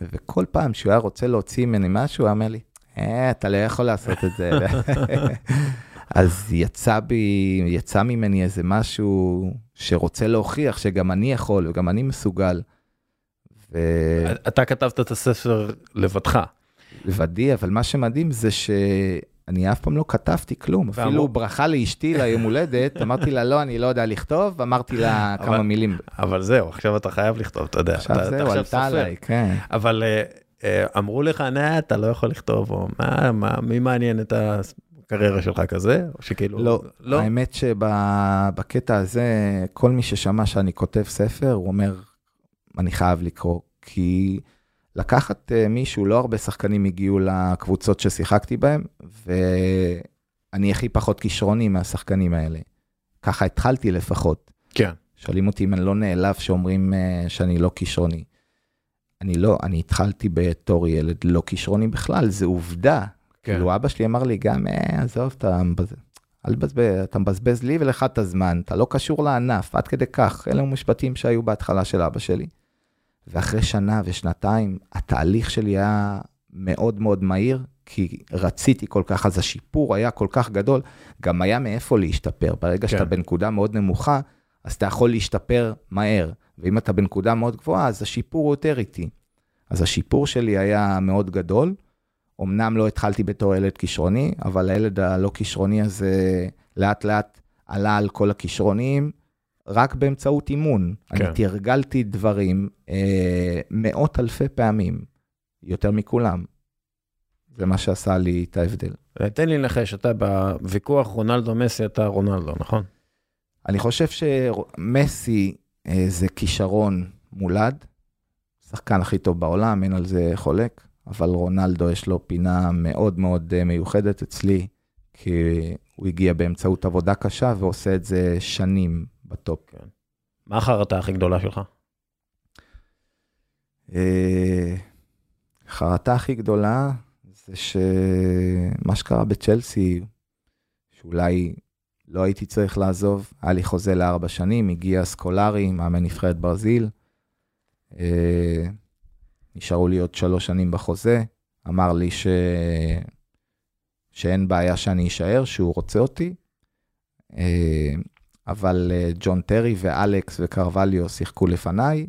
וכל פעם שהוא היה רוצה להוציא ממני משהו, הוא אומר לי, אה, אתה לא יכול לעשות את זה. אז יצא בי, יצא ממני איזה משהו שרוצה להוכיח שגם אני יכול וגם אני מסוגל. ו... אתה כתבת את הספר לבדך. לבדי, אבל מה שמדהים זה שאני אף פעם לא כתבתי כלום, אפילו. ברכה לאשתי ליום הולדת, אמרתי לה, לא, אני לא יודע לכתוב, אמרתי לה כמה מילים. אבל זהו, עכשיו אתה חייב לכתוב, אתה יודע. עכשיו זהו, עלתה עליי, כן. אבל אה, אה, אמרו לך, נה, אתה לא יכול לכתוב, או מה, מה, מי מעניין את ה... הקריירה שלך כזה, או שכאילו... לא, לא? האמת שבקטע הזה, כל מי ששמע שאני כותב ספר, הוא אומר, אני חייב לקרוא, כי לקחת uh, מישהו, לא הרבה שחקנים הגיעו לקבוצות ששיחקתי בהם, ואני הכי פחות כישרוני מהשחקנים האלה. ככה התחלתי לפחות. כן. שואלים אותי אם אני לא נעלב שאומרים uh, שאני לא כישרוני. אני לא, אני התחלתי בתור ילד לא כישרוני בכלל, זה עובדה. כן. כאילו אבא שלי אמר לי גם, אה, עזוב, אתה מבזבז, אל תבזבז, אתה מבזבז לי ולך את הזמן, אתה לא קשור לענף, עד כדי כך. אלה משפטים שהיו בהתחלה של אבא שלי. ואחרי שנה ושנתיים, התהליך שלי היה מאוד מאוד מהיר, כי רציתי כל כך, אז השיפור היה כל כך גדול, גם היה מאיפה להשתפר. ברגע כן. שאתה בנקודה מאוד נמוכה, אז אתה יכול להשתפר מהר, ואם אתה בנקודה מאוד גבוהה, אז השיפור הוא יותר איטי. אז השיפור שלי היה מאוד גדול. אמנם לא התחלתי בתור ילד כישרוני, אבל הילד הלא כישרוני הזה לאט לאט עלה על כל הכישרונים, רק באמצעות אימון. כן. אני תרגלתי דברים אה, מאות אלפי פעמים, יותר מכולם. זה מה שעשה לי את ההבדל. תן לי לנחש, אתה בוויכוח רונלדו-מסי, אתה רונלדו, נכון? אני חושב שמסי אה, זה כישרון מולד, שחקן הכי טוב בעולם, אין על זה חולק, אבל רונלדו יש לו פינה מאוד מאוד אה, מיוחדת אצלי, כי הוא הגיע באמצעות עבודה קשה ועושה את זה שנים בטופ. מה החרטה הכי גדולה שלך? אה, החרטה הכי גדולה זה שמה שקרה בצ'לסי, שאולי לא הייתי צריך לעזוב, היה לי חוזה לארבע שנים, הגיע סקולרי, מאמן נבחרת ברזיל, אה, נשארו לי עוד שלוש שנים בחוזה, אמר לי ש... שאין בעיה שאני אשאר, שהוא רוצה אותי, אה, אבל אה, ג'ון טרי ואלכס וקרווליו שיחקו לפניי,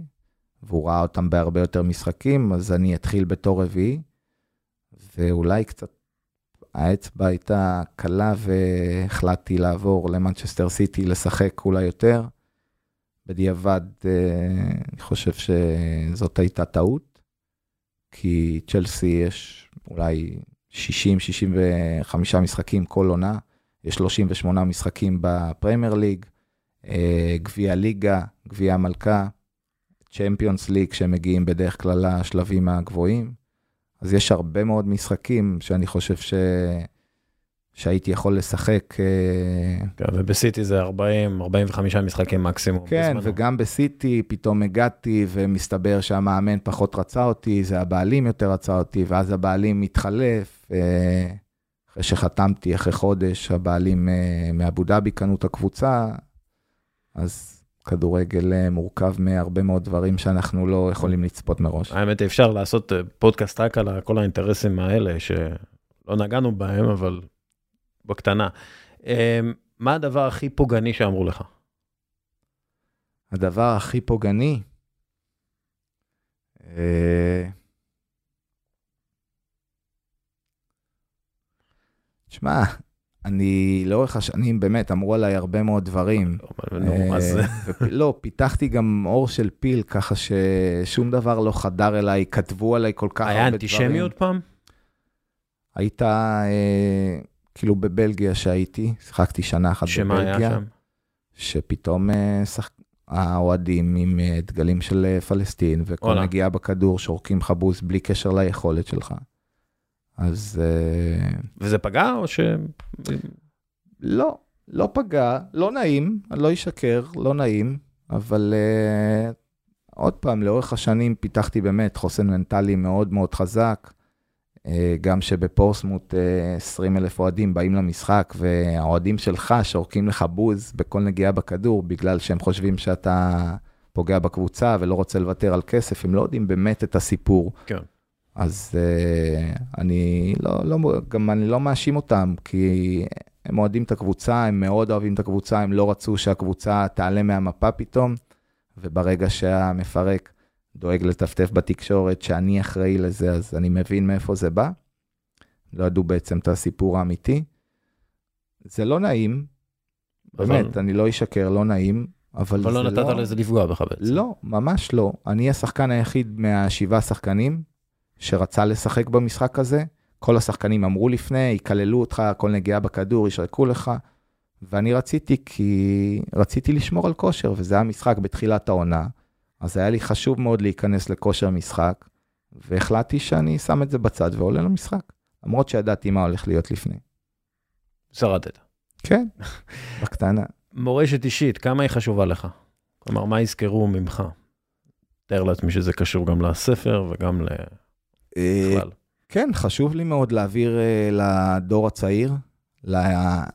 והוא ראה אותם בהרבה יותר משחקים, אז אני אתחיל בתור רביעי, ואולי קצת האצבע הייתה קלה והחלטתי לעבור למנצ'סטר סיטי לשחק אולי יותר. בדיעבד, אה, אני חושב שזאת הייתה טעות, כי צ'לסי יש אולי 60-65 משחקים כל עונה, 38 משחקים בפרמייר ליג, אה, גביע ליגה, גביע המלכה, צ'מפיונס ליג שמגיעים בדרך כלל לשלבים הגבוהים. אז יש הרבה מאוד משחקים שאני חושב ש... שהייתי יכול לשחק. אה, כן, ובסיטי זה 40, 45 משחקים מקסימום. כן, בזמנו. וגם בסיטי פתאום הגעתי ומסתבר שהמאמן פחות רצה אותי, זה הבעלים יותר רצה אותי, ואז הבעלים מתחלף. אחרי שחתמתי, אחרי חודש, הבעלים אה, מאבו דאבי קנו את הקבוצה, אז כדורגל אה, מורכב מהרבה מאוד דברים שאנחנו לא יכולים לצפות מראש. האמת, אפשר לעשות אה, פודקאסט רק על כל האינטרסים האלה, שלא נגענו בהם, אבל בקטנה. מה הדבר הכי פוגעני שאמרו לך? הדבר הכי פוגעני, תשמע, אני לאורך השנים באמת אמרו עליי הרבה מאוד דברים. אה, לא, פיתחתי גם אור של פיל, ככה ששום דבר לא חדר אליי, כתבו עליי כל כך הרבה דברים. היה אנטישמיות פעם? הייתה, אה, כאילו בבלגיה שהייתי, שיחקתי שנה אחת שמה היה בבלגיה, שם? שפתאום אה, שח... האוהדים עם אה, דגלים של פלסטין, וכל. נגיעה בכדור שורקים לך בוז בלי קשר ליכולת שלך. אז אה, וזה פגע או ש... לא, לא פגע, לא נעים, אני לא אשקר, לא נעים, אבל uh, עוד פעם, לאורך השנים פיתחתי באמת חוסן מנטלי מאוד מאוד חזק. Uh, גם שבפורסמוט uh, 20 אלף אוהדים באים למשחק, והאוהדים שלך שורקים לך בוז בכל נגיעה בכדור, בגלל שהם חושבים שאתה פוגע בקבוצה ולא רוצה לוותר על כסף, הם לא יודעים באמת את הסיפור. כן. אז uh, אני לא, לא, גם אני לא מאשים אותם, כי הם אוהדים את הקבוצה, הם מאוד אוהבים את הקבוצה, הם לא רצו שהקבוצה תעלה מהמפה פתאום, וברגע שהמפרק דואג לטפטף בתקשורת שאני אחראי לזה, אז אני מבין מאיפה זה בא. לא ידעו בעצם את הסיפור האמיתי. זה לא נעים, אבל- באמת, אני לא אשקר, לא נעים, אבל אבל לא נתת לזה לפגוע בך בעצם. לא, ממש לא. אני השחקן היחיד מהשבעה שחקנים שרצה לשחק במשחק הזה. כל השחקנים אמרו לפני, יקללו אותך, כל נגיעה בכדור, ישרקו לך. ואני רציתי כי רציתי לשמור על כושר, וזה היה משחק בתחילת העונה. אז היה לי חשוב מאוד להיכנס לכושר משחק, והחלטתי שאני שם את זה בצד ועולה למשחק. למרות שידעתי מה הולך להיות לפני. שרדת. כן, בקטנה. מורשת אישית, כמה היא חשובה לך? כלומר, מה יזכרו ממך? תאר לעצמי שזה קשור גם לספר וגם אה, לכלל. כן, חשוב לי מאוד להעביר uh, לדור הצעיר, ל...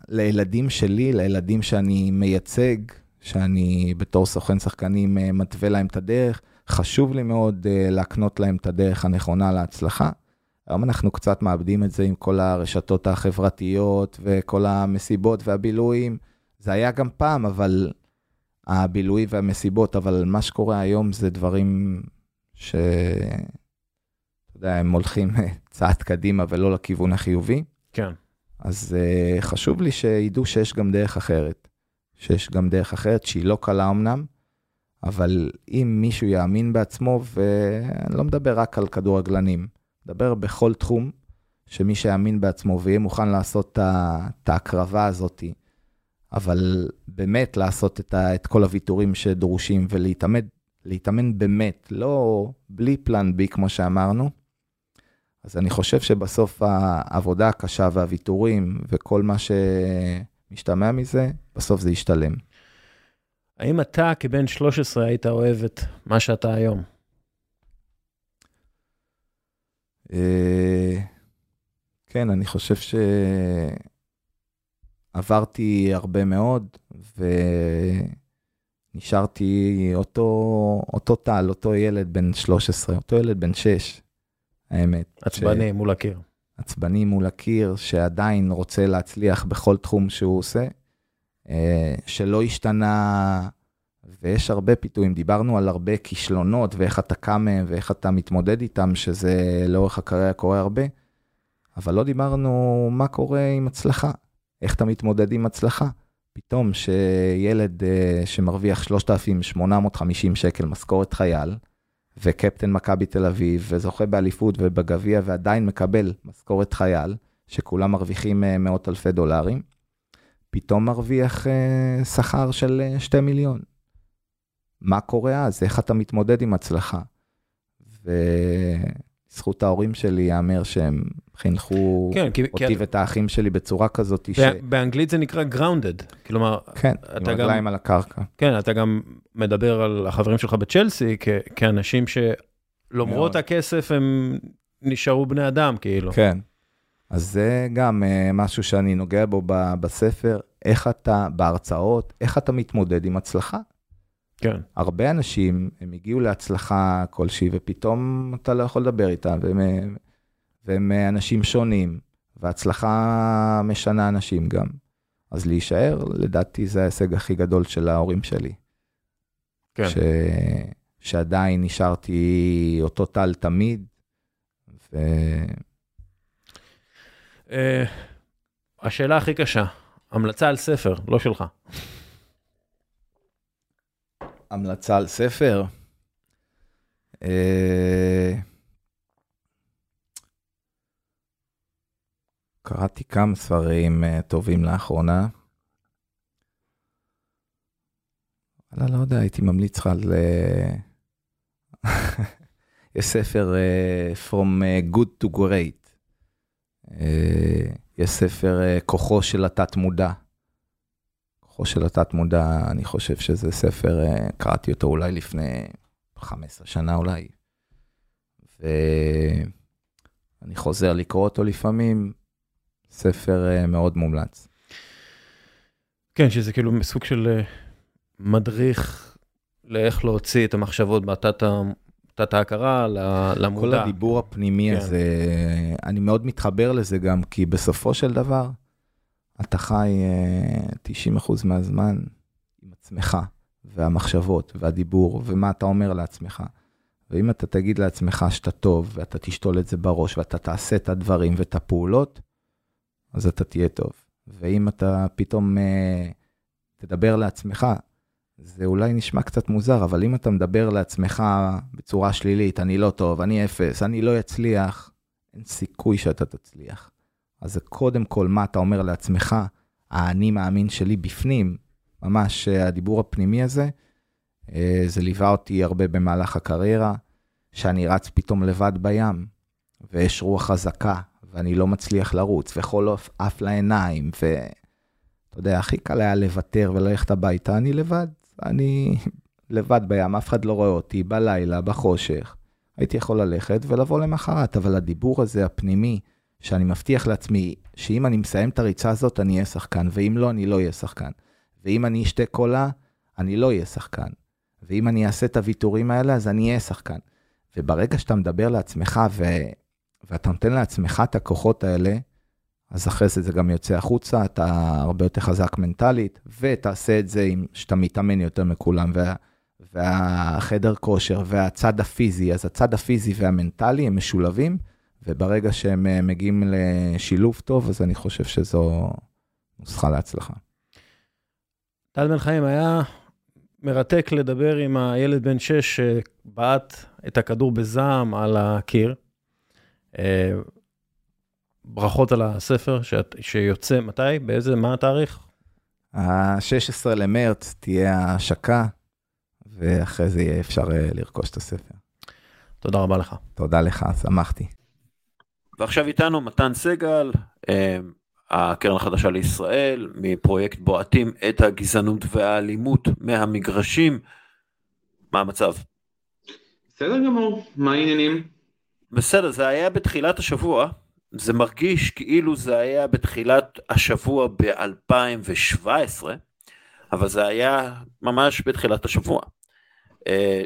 לילדים שלי, לילדים שאני מייצג, שאני בתור סוכן שחקנים uh, מתווה להם את הדרך. חשוב לי מאוד להקנות להם את הדרך הנכונה להצלחה. היום אנחנו קצת מאבדים את זה עם כל הרשתות החברתיות וכל המסיבות והבילויים. זה היה גם פעם, אבל הבילוי והמסיבות, אבל מה שקורה היום זה דברים ש... יודע, הם הולכים צעד קדימה ולא לכיוון החיובי. כן. אז uh, חשוב לי שידעו שיש גם דרך אחרת. שיש גם דרך אחרת שהיא לא קלה אמנם, אבל אם מישהו יאמין בעצמו, ואני לא מדבר רק על כדורגלנים, מדבר בכל תחום, שמי שיאמין בעצמו ויהיה מוכן לעשות את ההקרבה הזאת, אבל באמת לעשות את, ה, את כל הוויתורים שדרושים ולהתאמן להתאמן באמת, לא בלי פלן בי כמו שאמרנו. אז אני חושב שבסוף העבודה הקשה והוויתורים וכל מה שמשתמע מזה, בסוף זה ישתלם. האם אתה כבן 13 היית אוהב את מה שאתה היום? אה, כן, אני חושב שעברתי הרבה מאוד, ונשארתי אותו, אותו טל, אותו ילד בן 13, אותו ילד בן 6, האמת. עצבני ש... מול הקיר. עצבני מול הקיר, שעדיין רוצה להצליח בכל תחום שהוא עושה, אה, שלא השתנה, ויש הרבה פיתויים. דיברנו על הרבה כישלונות ואיך אתה קם מהם ואיך אתה מתמודד איתם, שזה לאורך הקריירה קורה הרבה, אבל לא דיברנו מה קורה עם הצלחה, איך אתה מתמודד עם הצלחה. פתאום שילד uh, שמרוויח 3,850 שקל משכורת חייל, וקפטן מכבי תל אביב, וזוכה באליפות ובגביע, ועדיין מקבל משכורת חייל, שכולם מרוויחים uh, מאות אלפי דולרים, פתאום מרוויח uh, שכר של uh, 2 מיליון. מה קורה אז? איך אתה מתמודד עם הצלחה? וזכות ההורים שלי ייאמר שהם חינכו כן, כי, אותי כי... ואת האחים שלי בצורה כזאת ש... באנגלית זה נקרא grounded, כלומר, כן, עם רגליים על הקרקע. כן, אתה גם מדבר על החברים שלך בצ'לסי כ... כאנשים שלמרות הכסף הם נשארו בני אדם, כאילו. כן. אז זה גם uh, משהו שאני נוגע בו בספר, איך אתה, בהרצאות, איך אתה מתמודד עם הצלחה. כן. הרבה אנשים, הם הגיעו להצלחה כלשהי, ופתאום אתה לא יכול לדבר איתם, והם, והם אנשים שונים, והצלחה משנה אנשים גם. אז להישאר, לדעתי זה ההישג הכי גדול של ההורים שלי. כן. ש... שעדיין נשארתי אותו טל תמיד, ו... Uh, השאלה הכי קשה, המלצה על ספר, לא שלך. המלצה על ספר. אה, קראתי כמה ספרים אה, טובים לאחרונה. לא, לא יודע, הייתי ממליץ לך על... אה, יש ספר From Good to Great. יש ספר כוחו של התת-מודע. כוחו של התת-מודע, אני חושב שזה ספר, אה, קראתי אותו אולי לפני 15 שנה אולי. ואני חוזר לקרוא אותו לפעמים, ספר אה, מאוד מומלץ. כן, שזה כאילו סוג של אה, מדריך לאיך להוציא את המחשבות בתת ההכרה למודע. כל הדיבור הפנימי כן. הזה, אני מאוד מתחבר לזה גם, כי בסופו של דבר, אתה חי 90% אה, מהזמן עם עצמך, והמחשבות, והדיבור, ומה אתה אומר לעצמך. ואם אתה תגיד לעצמך שאתה טוב, ואתה תשתול את זה בראש, ואתה תעשה את הדברים ואת הפעולות, אז אתה תהיה טוב. ואם אתה פתאום uh, תדבר לעצמך, זה אולי נשמע קצת מוזר, אבל אם אתה מדבר לעצמך בצורה שלילית, אני לא טוב, אני אפס, אני לא אצליח, אין סיכוי שאתה תצליח. אז זה קודם כל מה אתה אומר לעצמך, האני מאמין שלי בפנים, ממש אה, הדיבור הפנימי הזה, אה, זה ליווה אותי הרבה במהלך הקריירה, שאני רץ פתאום לבד בים, ויש רוח חזקה, ואני לא מצליח לרוץ, וחול עף לעיניים, ואתה יודע, הכי קל היה לוותר וללכת הביתה, אני לבד, אני לבד בים, אף אחד לא רואה אותי, בלילה, בחושך. הייתי יכול ללכת ולבוא למחרת, אבל הדיבור הזה, הפנימי, שאני מבטיח לעצמי שאם אני מסיים את הריצה הזאת, אני אהיה שחקן, ואם לא, אני לא אהיה שחקן. ואם אני אשתה קולה, אני לא אהיה שחקן. ואם אני אעשה את הוויתורים האלה, אז אני אהיה שחקן. וברגע שאתה מדבר לעצמך ו... ואתה נותן לעצמך את הכוחות האלה, אז אחרי זה זה גם יוצא החוצה, אתה הרבה יותר חזק מנטלית, ותעשה את זה עם שאתה מתאמן יותר מכולם, וה, והחדר כושר והצד הפיזי, אז הצד הפיזי והמנטלי הם משולבים, וברגע שהם אה, מגיעים לשילוב טוב, אז אני חושב שזו נוסחה להצלחה. טל בן חיים, היה מרתק לדבר עם הילד בן שש שבעט את הכדור בזעם על הקיר. אה, ברכות על הספר שאת, שיוצא, מתי? באיזה, מה התאריך? ה-16 למרץ תהיה ההשקה, ואחרי זה יהיה אפשר אה, לרכוש את הספר. תודה רבה לך. תודה לך, שמחתי. ועכשיו איתנו מתן סגל, אה, הקרן החדשה לישראל, מפרויקט בועטים את הגזענות והאלימות מהמגרשים. מה המצב? בסדר גמור, מה העניינים? בסדר, זה היה בתחילת השבוע, זה מרגיש כאילו זה היה בתחילת השבוע ב-2017, אבל זה היה ממש בתחילת השבוע. אה,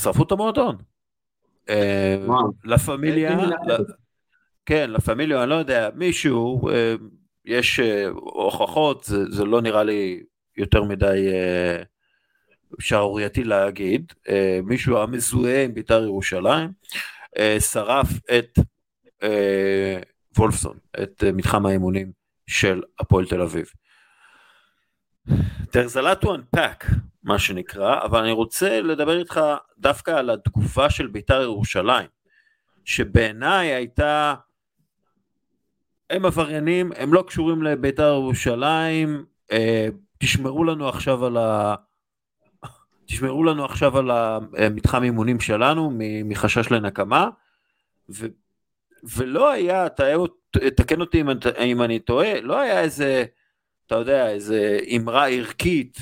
שרפו את המועדון. אה, לה פמיליה, כן, לה אני לא יודע, מישהו, אה, יש הוכחות, זה, זה לא נראה לי יותר מדי שערורייתי להגיד, מישהו המזוהה עם בית"ר ירושלים, שרף את אה, וולפסון, את אה, מתחם האימונים של הפועל תל אביב. There's a lot to unpack, מה שנקרא, אבל אני רוצה לדבר איתך דווקא על התגובה של בית"ר ירושלים, שבעיניי הייתה, הם עבריינים, הם לא קשורים לבית"ר ירושלים, אה, תשמרו לנו עכשיו על ה... תשמרו לנו עכשיו על המתחם אימונים שלנו מחשש לנקמה, ו... ולא היה, תקן אותי אם, אם אני טועה, לא היה איזה, אתה יודע, איזה אמרה ערכית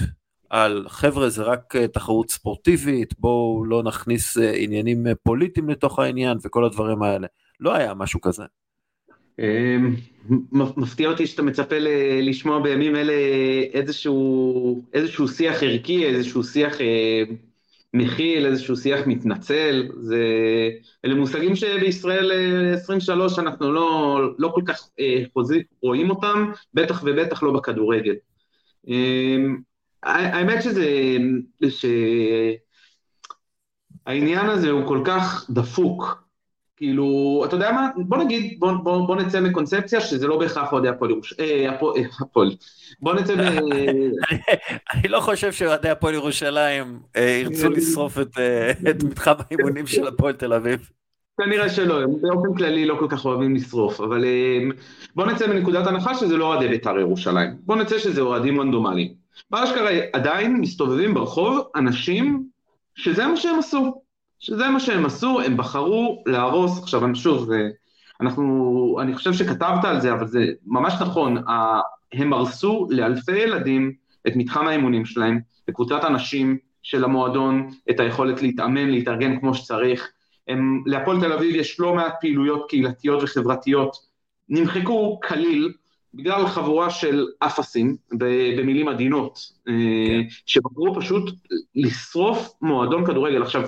על חבר'ה זה רק אה, תחרות ספורטיבית, בואו לא נכניס אה, עניינים אה, פוליטיים לתוך העניין וכל הדברים האלה. לא היה משהו כזה. אמ, מפתיע אותי שאתה מצפה לשמוע בימים אלה איזשהו, איזשהו שיח ערכי, איזשהו שיח מכיל, איזשהו שיח מתנצל, זה, אלה מושגים שבישראל 23 אה, אנחנו לא, לא כל כך אה, חוזים, רואים אותם, בטח ובטח לא בכדורגל. אה, האמת שזה, שהעניין הזה הוא כל כך דפוק, כאילו, אתה יודע מה, בוא נגיד, בוא, בוא, בוא נצא מקונספציה שזה לא בהכרח אוהדי הפועל ירושלים, אה, הפועל, בוא נצא ב... אני לא חושב שאוהדי הפועל ירושלים אה, ירצו לשרוף את אה, את מתחם האימונים של הפועל תל אביב. כנראה שלא, הם באופן כללי לא כל כך אוהבים לשרוף, אבל בוא נצא מנקודת הנחה שזה לא אוהדי בית"ר ירושלים, בוא נצא שזה אוהדים רנדומליים. באשכרה עדיין מסתובבים ברחוב אנשים שזה מה שהם עשו. שזה מה שהם עשו, הם בחרו להרוס, עכשיו אני שוב, אנחנו, אני חושב שכתבת על זה, אבל זה ממש נכון, הם הרסו לאלפי ילדים את מתחם האימונים שלהם, לקבוצת אנשים של המועדון, את היכולת להתאמן, להתארגן כמו שצריך. הם, להפועל תל אביב יש לא מעט פעילויות קהילתיות וחברתיות, נמחקו כליל בגלל חבורה של אפסים, במילים עדינות, אה, כן. שבחרו פשוט לשרוף מועדון כדורגל. עכשיו,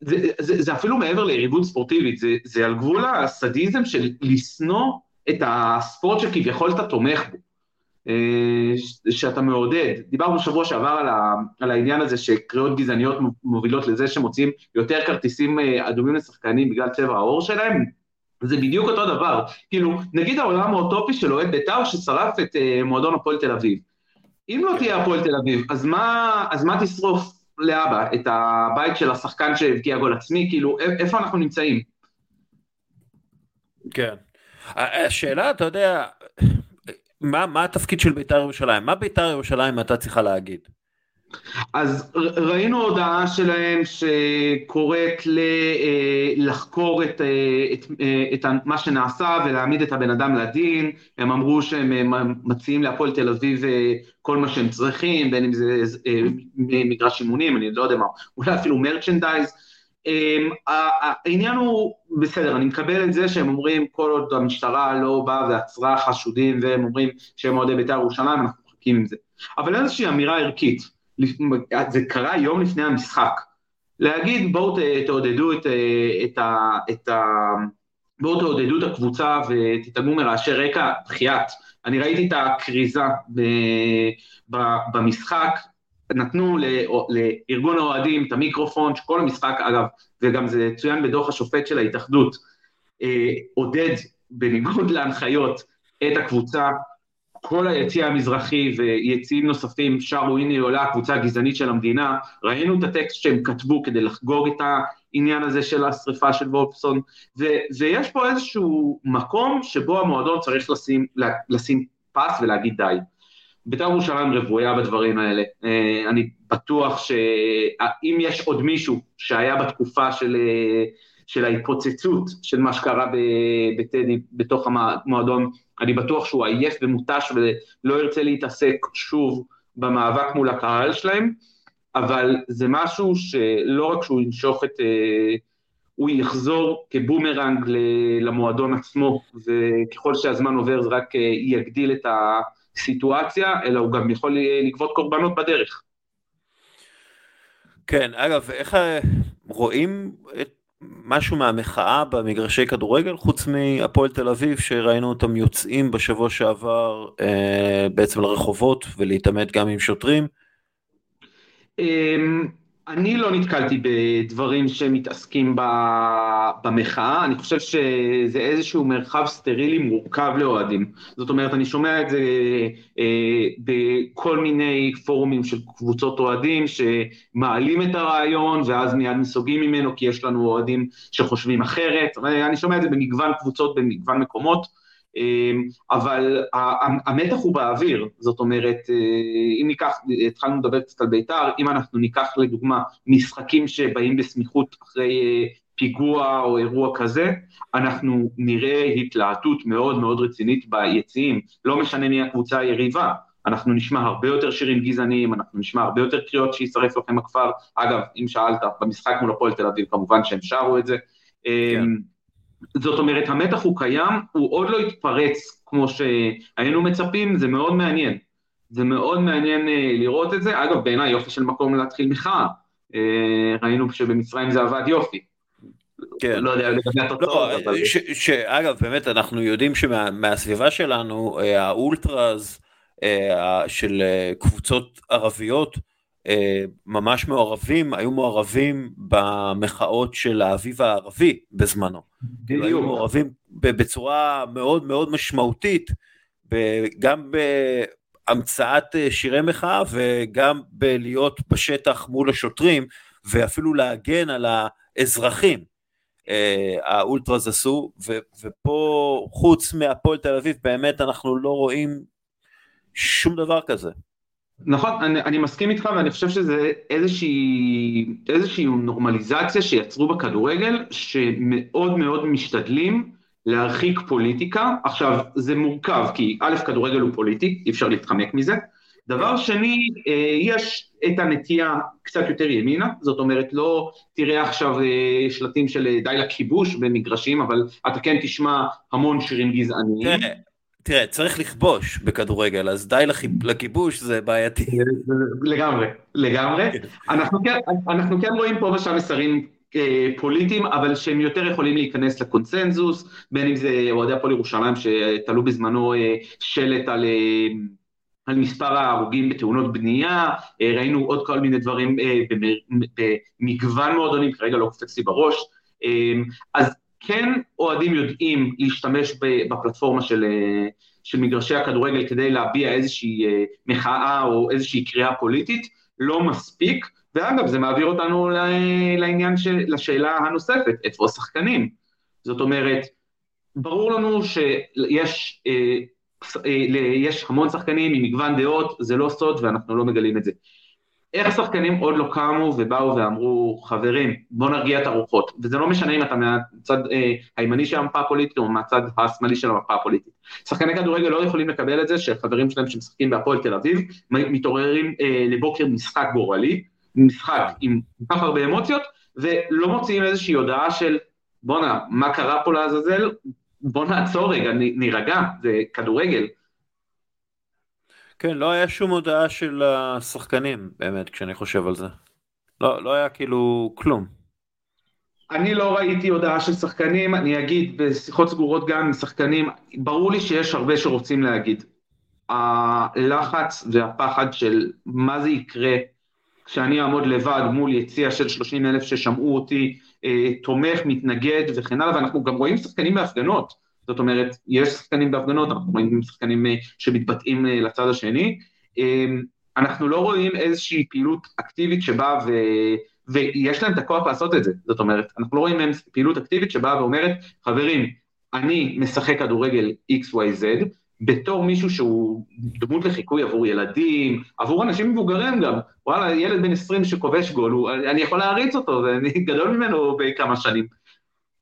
זה, זה, זה אפילו מעבר ליריבות ספורטיבית, זה, זה על גבול הסדיזם של לשנוא את הספורט שכביכול אתה תומך בו, אה, שאתה מעודד. דיברנו בשבוע שעבר על, ה, על העניין הזה שקריאות גזעניות מובילות לזה שמוצאים יותר כרטיסים אה, אדומים לשחקנים בגלל צבע העור שלהם, זה בדיוק אותו דבר. כאילו, נגיד העולם האוטופי של אוהד בית"ר ששרף את uh, מועדון הפועל תל אביב. אם לא תהיה הפועל תל אביב, אז מה, אז מה תשרוף? לאבא את הבית של השחקן שהבקיע גול עצמי, כאילו, איפה אנחנו נמצאים? כן. השאלה, אתה יודע, מה, מה התפקיד של בית"ר ירושלים? מה בית"ר ירושלים אתה צריכה להגיד? אז ראינו הודעה שלהם שקוראת אה, לחקור את, אה, את, אה, את מה שנעשה ולהעמיד את הבן אדם לדין, הם אמרו שהם מציעים להפועל תל אביב כל מה שהם צריכים, בין אם זה מגרש אימונים, אני לא יודע מה, אולי אפילו מרצ'נדייז. העניין הוא, בסדר, אני מקבל את זה שהם אומרים כל עוד המשטרה לא באה ועצרה חשודים והם אומרים שהם אוהדי בית"ר ירושלים, אנחנו מחכים עם זה. אבל איזושהי אמירה ערכית. זה קרה יום לפני המשחק. להגיד בואו תעודדו את, את, את, את, בואו תעודדו את הקבוצה ותתעלמו מרעשי רקע, בחייאת. אני ראיתי את הכריזה במשחק, נתנו לארגון האוהדים את המיקרופון, שכל המשחק, אגב, וגם זה צוין בדוח השופט של ההתאחדות, אה, עודד, בניגוד להנחיות, את הקבוצה, כל היציא המזרחי ויציאים נוספים שרו הנה עולה הקבוצה הגזענית של המדינה, ראינו את הטקסט שהם כתבו כדי לחגוג את העניין הזה של השריפה של וולפסון, ו- ויש פה איזשהו מקום שבו המועדון צריך לשים, לשים פס ולהגיד די. בית"ר ירושלים רוויה בדברים האלה. אה, אני בטוח שאם יש עוד מישהו שהיה בתקופה של, אה, של ההתפוצצות של מה שקרה בטדי בתוך המועדון, אני בטוח שהוא עייף ומותש ולא ירצה להתעסק שוב במאבק מול הקהל שלהם, אבל זה משהו שלא רק שהוא ינשוך את... אה, הוא יחזור כבומרנג למועדון עצמו, וככל שהזמן עובר זה רק יגדיל את ה... סיטואציה, אלא הוא גם יכול לגבות קורבנות בדרך. כן, אגב, איך אה, רואים את משהו מהמחאה במגרשי כדורגל, חוץ מהפועל תל אביב, שראינו אותם יוצאים בשבוע שעבר אה, בעצם לרחובות ולהתעמת גם עם שוטרים? אני לא נתקלתי בדברים שמתעסקים במחאה, אני חושב שזה איזשהו מרחב סטרילי מורכב לאוהדים. זאת אומרת, אני שומע את זה אה, בכל מיני פורומים של קבוצות אוהדים שמעלים את הרעיון ואז מיד נסוגים ממנו כי יש לנו אוהדים שחושבים אחרת. אני שומע את זה במגוון קבוצות, במגוון מקומות. אמ, אבל המתח הוא באוויר, זאת אומרת, אה, אם ניקח, התחלנו לדבר קצת על בית"ר, אם אנחנו ניקח לדוגמה משחקים שבאים בסמיכות אחרי אה, פיגוע או אירוע כזה, אנחנו נראה התלהטות מאוד מאוד רצינית ביציעים, לא משנה מי הקבוצה היריבה, אנחנו נשמע הרבה יותר שירים גזעניים, אנחנו נשמע הרבה יותר קריאות שישרף לכם הכפר, אגב, אם שאלת, במשחק מול הפועל תל אביב כמובן שהם שרו את זה, כן. זאת אומרת, המתח הוא קיים, הוא עוד לא התפרץ כמו שהיינו מצפים, זה מאוד מעניין. זה מאוד מעניין אה, לראות את זה. אגב, בעיניי יופי של מקום להתחיל מחאה. אה, ראינו שבמצרים זה עבד יופי. כן. לא יודע לגבי התוצאות. לא, אבל... שאגב, באמת, אנחנו יודעים שמהסביבה שלנו, האולטראז של קבוצות ערביות, ממש מעורבים, היו מעורבים במחאות של האביב הערבי בזמנו. בדיוק. היו מעורבים בצורה מאוד מאוד משמעותית, גם בהמצאת אה, שירי מחאה וגם בלהיות בשטח מול השוטרים, ואפילו להגן על האזרחים. אה, האולטרס עשו, ופה חוץ מהפועל תל אביב באמת אנחנו לא רואים שום דבר כזה. נכון, אני, אני מסכים איתך ואני חושב שזה איזושהי, איזושהי נורמליזציה שיצרו בכדורגל, שמאוד מאוד משתדלים להרחיק פוליטיקה. עכשיו, זה מורכב, כי א', כדורגל הוא פוליטי, אי אפשר להתחמק מזה. דבר שני, אה, יש את הנטייה קצת יותר ימינה, זאת אומרת, לא תראה עכשיו אה, שלטים של אה, די לכיבוש במגרשים, אבל אתה כן תשמע המון שירים גזעניים. תראה, צריך לכבוש בכדורגל, אז די לכיבוש זה בעייתי. לגמרי, לגמרי. כן. אנחנו כן, אנחנו כן רואים פה ושם מסרים אה, פוליטיים, אבל שהם יותר יכולים להיכנס לקונסנזוס, בין אם זה אוהדי הפועל ירושלים שתלו בזמנו אה, שלט על... אה, על מספר ההרוגים בתאונות בנייה, ראינו עוד כל מיני דברים במגוון מועדונים, כרגע לא קופץ לי בראש, אז כן אוהדים יודעים להשתמש בפלטפורמה של, אה, של מגרשי הכדורגל כדי להביע איזושהי אה, מחאה או איזושהי קריאה פוליטית, לא מספיק, ואגב זה מעביר אותנו לעניין של, לשאלה הנוספת, איפה השחקנים? זאת אומרת, ברור לנו שיש אה, יש המון שחקנים עם מגוון דעות, זה לא סוד ואנחנו לא מגלים את זה. איך שחקנים עוד לא קמו ובאו ואמרו, חברים, בואו נרגיע את הרוחות. וזה לא משנה אם אתה מהצד אה, הימני של המפה הפוליטית או מהצד השמאלי של המפה הפוליטית. שחקני כדורגל לא יכולים לקבל את זה שחברים שלהם שמשחקים בהפועל תל אביב, מתעוררים אה, לבוקר משחק גורלי, משחק עם כל כך הרבה אמוציות, ולא מוציאים איזושהי הודעה של, בואנה, מה קרה פה לעזאזל? בוא נעצור רגע, נירגע, זה כדורגל. כן, לא היה שום הודעה של השחקנים, באמת, כשאני חושב על זה. לא, לא היה כאילו כלום. אני לא ראיתי הודעה של שחקנים, אני אגיד בשיחות סגורות גם עם שחקנים, ברור לי שיש הרבה שרוצים להגיד. הלחץ והפחד של מה זה יקרה כשאני אעמוד לבד מול יציע של 30 אלף ששמעו אותי, אה, תומך, מתנגד וכן הלאה, ואנחנו גם רואים שחקנים בהפגנות. זאת אומרת, יש שחקנים בהפגנות, אנחנו רואים שחקנים אה, שמתבטאים אה, לצד השני. אה, אנחנו לא רואים איזושהי פעילות אקטיבית שבאה ו... ויש להם את הכוח לעשות את זה. זאת אומרת, אנחנו לא רואים מהם פעילות אקטיבית שבאה ואומרת, חברים, אני משחק כדורגל XYZ, בתור מישהו שהוא דמות לחיקוי עבור ילדים, עבור אנשים מבוגרים גם. וואלה, ילד בן 20 שכובש גול, הוא, אני יכול להריץ אותו, ואני גדול ממנו בכמה שנים.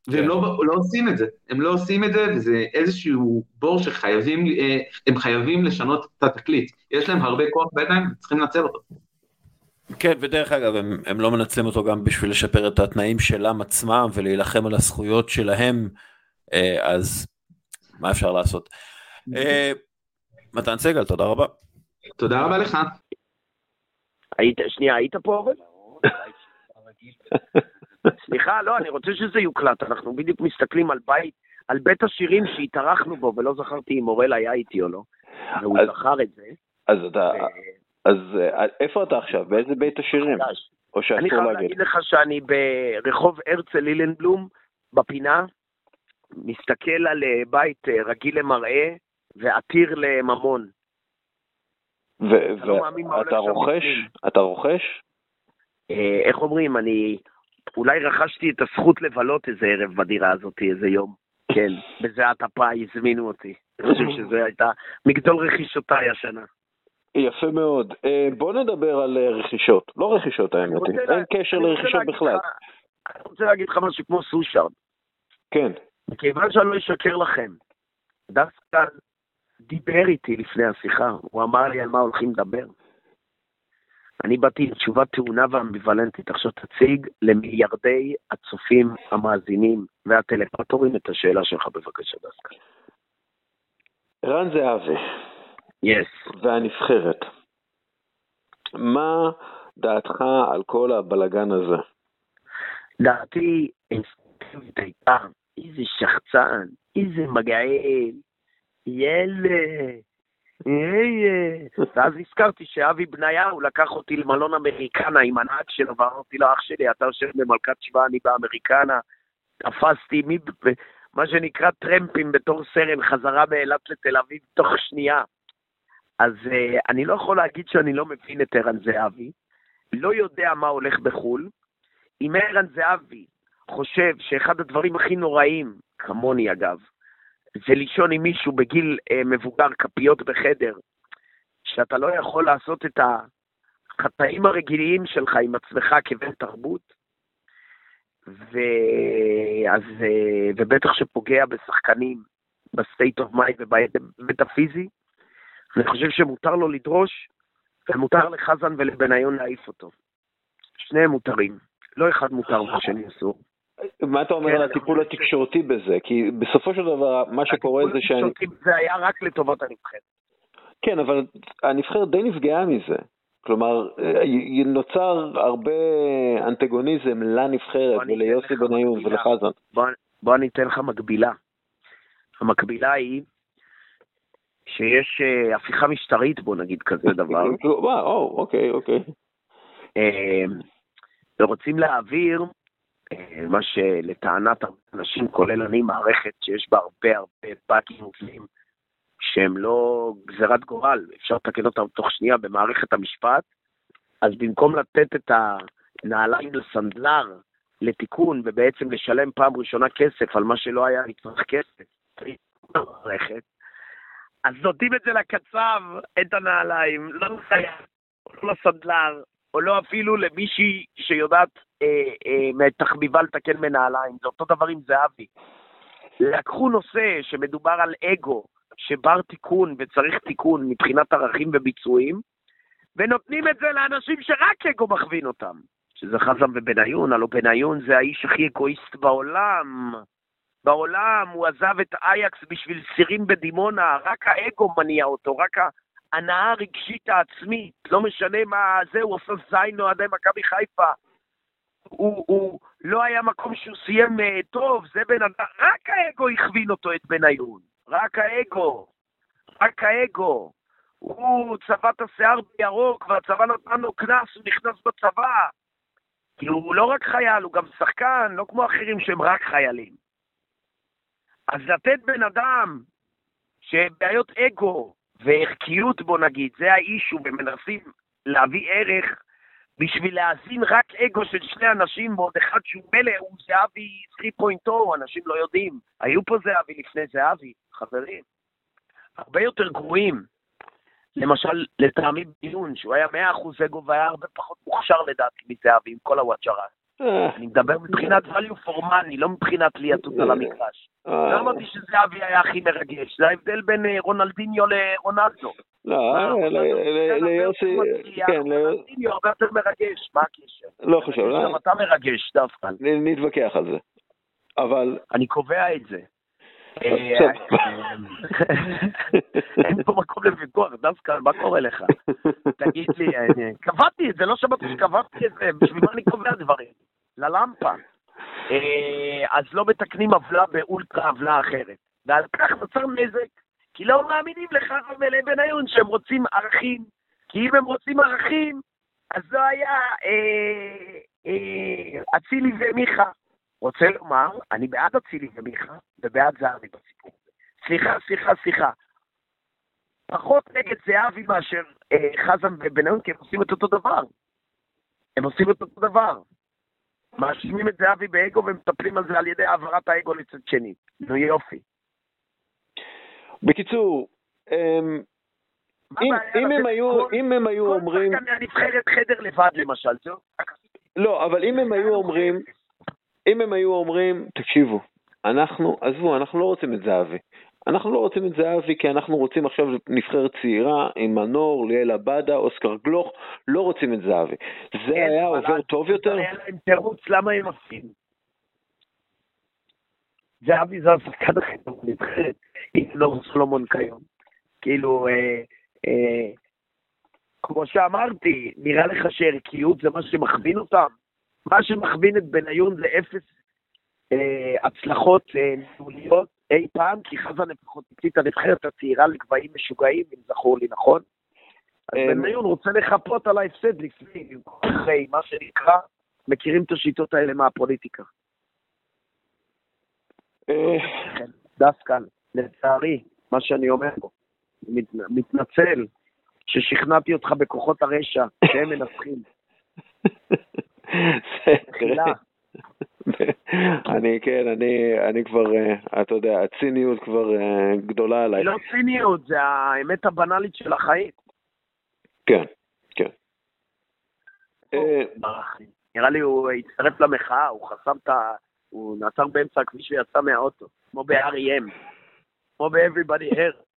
והם כן. לא, לא עושים את זה, הם לא עושים את זה, וזה איזשהו בור שחייבים, אה, הם חייבים לשנות את התקליט. יש להם הרבה כוח בידיים, צריכים לנצל אותו. כן, ודרך אגב, הם, הם לא מנצלים אותו גם בשביל לשפר את התנאים שלם עצמם ולהילחם על הזכויות שלהם, אה, אז מה אפשר לעשות? אה, מתן סגל, תודה רבה. תודה רבה לך. היית, שנייה, היית פה אבל? סליחה, לא, אני רוצה שזה יוקלט, אנחנו בדיוק מסתכלים על בית, על בית השירים שהתארחנו בו, ולא זכרתי אם אורל היה איתי או לא, והוא זכר את זה. אז אתה, אז אה, איפה אתה עכשיו? באיזה בית השירים? או שאסור להגיד? אני חייב להגיד לך שאני ברחוב הרצל לילנבלום, בפינה, מסתכל על אה, בית אה, רגיל למראה ועתיר לממון. ואתה לא רוכש? אתה רוכש? איך אומרים, אני אולי רכשתי את הזכות לבלות איזה ערב בדירה הזאת, איזה יום. כן, בזיעת אפי הזמינו אותי. אני חושב שזה הייתה מגדול רכישותיי השנה. יפה מאוד. אה, בוא נדבר על אה, רכישות. לא רכישות האמת, אין קשר לרכישות בכלל. אני רוצה להגיד לך משהו כמו סושארד. כן. מכיוון שאני לא אשקר לכם, דווקא דיבר איתי לפני השיחה, הוא אמר לי על מה הולכים לדבר. אני באתי עם תשובה טעונה ואמביוולנטית. עכשיו תציג למיליארדי הצופים, המאזינים והטלפטורים את השאלה שלך בבקשה דווקא. רן זהבי. יס. Yes. והנבחרת. מה דעתך על כל הבלגן הזה? דעתי אינסטינקטיבית הייתה, איזה שחצן, איזה מגעיל, ילד, ואז נזכרתי שאבי בניהו לקח אותי למלון אמריקנה עם הנהג שלו, ואמרתי לו, אח שלי, אתה יושב במלכת שבא, אני באמריקנה. תפסתי מי, מה שנקרא טרמפים בתור סרן, חזרה מאילת לתל אביב תוך שנייה. אז uh, אני לא יכול להגיד שאני לא מבין את ערן זהבי, לא יודע מה הולך בחו"ל. אם ערן זהבי חושב שאחד הדברים הכי נוראים, כמוני אגב, זה לישון עם מישהו בגיל אה, מבוגר, כפיות בחדר, שאתה לא יכול לעשות את החטאים הרגילים שלך עם עצמך כבן תרבות, ואז, אה, ובטח שפוגע בשחקנים ב state of mind ובהיבט הפיזי, אני חושב שמותר לו לדרוש, ומותר לחזן ולבניון להעיף אותו. שניהם מותרים, לא אחד מותר והשני אסור. מה אתה אומר כן, על הטיפול התקשורתי בזה? כי בסופו של דבר, מה שקורה זה שאני... הטיפול התקשורתי זה היה רק לטובת הנבחרת. כן, אבל הנבחרת די נפגעה מזה. כלומר, נוצר הרבה אנטגוניזם לנבחרת וליוסי בניון ולחזן. בוא, בוא אני אתן לך מקבילה. המקבילה היא שיש אה, הפיכה משטרית, בוא נגיד כזה דבר. וואו, אוקיי, אוקיי. אה, ורוצים להעביר מה שלטענת אנשים, כולל אני, מערכת שיש בה הרבה הרבה באגים מובנים שהם לא גזירת גורל, אפשר לתקן אותם תוך שנייה במערכת המשפט, אז במקום לתת את הנעליים לסנדלר לתיקון ובעצם לשלם פעם ראשונה כסף על מה שלא היה נצטרך כסף, במערכת, אז נותנים את זה לקצב, את הנעליים, לא לסייע, לא לסנדלר, או לא אפילו למישהי שיודעת אה, אה, תחביבה לתקן מנהליים, זה אותו דבר עם זהבי. לקחו נושא שמדובר על אגו, שבר תיקון וצריך תיקון מבחינת ערכים וביצועים, ונותנים את זה לאנשים שרק אגו מכווין אותם, שזה חזם ובניון, הלו בניון זה האיש הכי אגואיסט בעולם. בעולם, הוא עזב את אייקס בשביל סירים בדימונה, רק האגו מניע אותו, רק ההנאה הרגשית העצמית, לא משנה מה זה, הוא עושה זין אוהדי מכבי חיפה. הוא, הוא לא היה מקום שהוא סיים אה, טוב, זה בן אדם, רק האגו הכווין אותו את בניון, רק האגו, רק האגו. הוא צבע את השיער בירוק, והצבא נתן לו קנס, הוא נכנס בצבא. כי הוא לא רק חייל, הוא גם שחקן, לא כמו אחרים שהם רק חיילים. אז לתת בן אדם שבעיות אגו וערכיות, בוא נגיד, זה האישו, ומנסים להביא ערך בשביל להזין רק אגו של שני אנשים ועוד אחד שהוא מלא, הוא זהבי 3.0, אנשים לא יודעים. היו פה זהבי לפני זהבי, חברים. הרבה יותר גרועים. למשל, לטעמי ביון, שהוא היה 100% אגו והיה הרבה פחות מוכשר לדעתי מזהבי, עם כל הוואצ'רה. אה, אני מדבר מבחינת value for money, לא מבחינת ליהטות על המגרש. אה, לא אמרתי שזהבי היה הכי מרגש, זה ההבדל בין אה, רונלדיניו לרונלדו. לא, מה, אה, ל- רונלדו ל- שחקן הרבה ליוסי, כן, ל- רונלדיניו הרבה יותר מרגש, מה הקשר? לא לא- גם אתה מרגש, דווקא. נתווכח על זה. אבל, אני קובע את זה. אה. אין פה מקום לוויכוח, דווקא, מה קורה לך? תגיד לי, קבעתי את זה, לא שמעתי שקבעתי את זה, בשביל מה אני קובע דברים? ללמפה. אה, אז לא מתקנים עוולה באולטרה עוולה אחרת. ועל כך נוצר נזק, כי לא מאמינים לך ולבניון שהם רוצים ערכים. כי אם הם רוצים ערכים, אז לא היה אה, אה, אצילי ומיכה. רוצה לומר, אני בעד אצילי ומיכה, ובעד זהבי בסיפור. סליחה, סליחה, סליחה. פחות נגד זהבי מאשר אה, חזן ובניון, כי הם עושים את אותו דבר. הם עושים את אותו דבר. מאשימים את זהבי באגו ומטפלים על זה על ידי העברת האגו לצד שני. נו יופי. בקיצור, אמ, אם- אם הם היו- כל- אם הם היו כל אומרים, שחקן מהנבחרת חדר לבד למשל, זהו. לא, אבל אם הם היו אומרים, אם הם היו אומרים, תקשיבו, אנחנו, עזבו, אנחנו לא רוצים את זהבי. אנחנו לא רוצים את זהבי כי אנחנו רוצים עכשיו נבחרת צעירה עם מנור, ליאל עבדה, אוסקר גלוך, לא רוצים את זהבי. זה כן, היה עובר טוב יותר? היה להם תירוץ למה הם עושים. זהבי זה השחקן הכי טוב בנבחרת, אם לא סלומון כיום. כאילו, אה, אה, כמו שאמרתי, נראה לך שערכיות זה מה שמכווין אותם? מה שמכווין את בניון זה אפס אה, הצלחות אה, ניהוליות אי פעם, כי חזן לפחות הוציא את הנבחרת הצעירה לגבהים משוגעים, אם זכור לי נכון. אז אה, בניון רוצה לחפות על ההפסד לפני, אחרי, מה שנקרא, מכירים את השיטות האלה מהפוליטיקה. אה, כן, דווקא, לצערי, מה שאני אומר פה, מת, מתנצל ששכנעתי אותך בכוחות הרשע, שהם מנצחים. תחילה. אני, כן, אני, אני כבר, אה, אתה יודע, הציניות כבר אה, גדולה עליי. לא ציניות, זה האמת הבנאלית של החיים. כן, כן. אה. נראה לי הוא הצטרף למחאה, הוא חסם את ה... הוא נעצר באמצע הכביש ויצא מהאוטו, כמו ב-R.E.M. כמו ב- Everybody Hurts.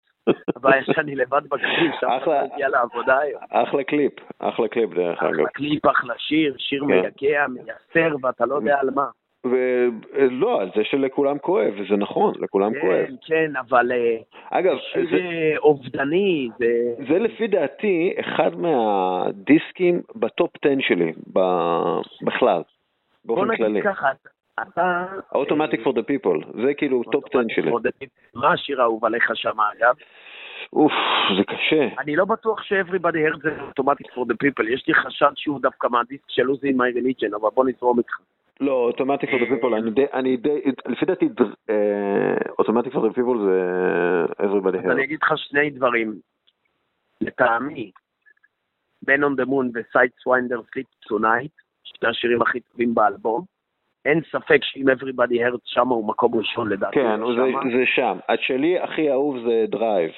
הבעיה שאני לבד בכביש, אף אחד אחלה. לא הגיע לעבודה היום. אחלה קליפ, אחלה קליפ דרך אגב. אחלה קליפ, אחלה שיר, שיר כן. מייגע, מייסר, ואתה לא יודע על מה. ולא, על זה שלכולם כואב, וזה נכון, לכולם כואב. כן, כן, אבל אה, אגב, זה, אובדני, זה... זה לפי דעתי אחד מהדיסקים בטופ 10 שלי, ב- בכלל, בוא באופן נגיד כללי. ככה, אתה... Automatic for the people, זה כאילו טופ 10 שלי. מה השיר האהוב עליך שם, אגב? אוף, זה קשה. אני לא בטוח ש- Everybody Hurts זה Automatic for the people, יש לי חשד שהוא דווקא מהדיסק של Losing My Religion, אבל בוא נזרום איתך. לא, Automatic for the people, אני די, אני די, לפי דעתי, אה, Automatic for the people זה Everybody Hurts. אני. אגיד לך שני דברים. לטעמי, Man on the Moon ו-Sidewinder Sleeps Tonite, שני השירים הכי טובים באלבום. אין ספק שאם Everybody Hurts שם הוא מקום ראשון לדעתי. כן, זה. זה שם. השלי הכי אהוב זה דרייב,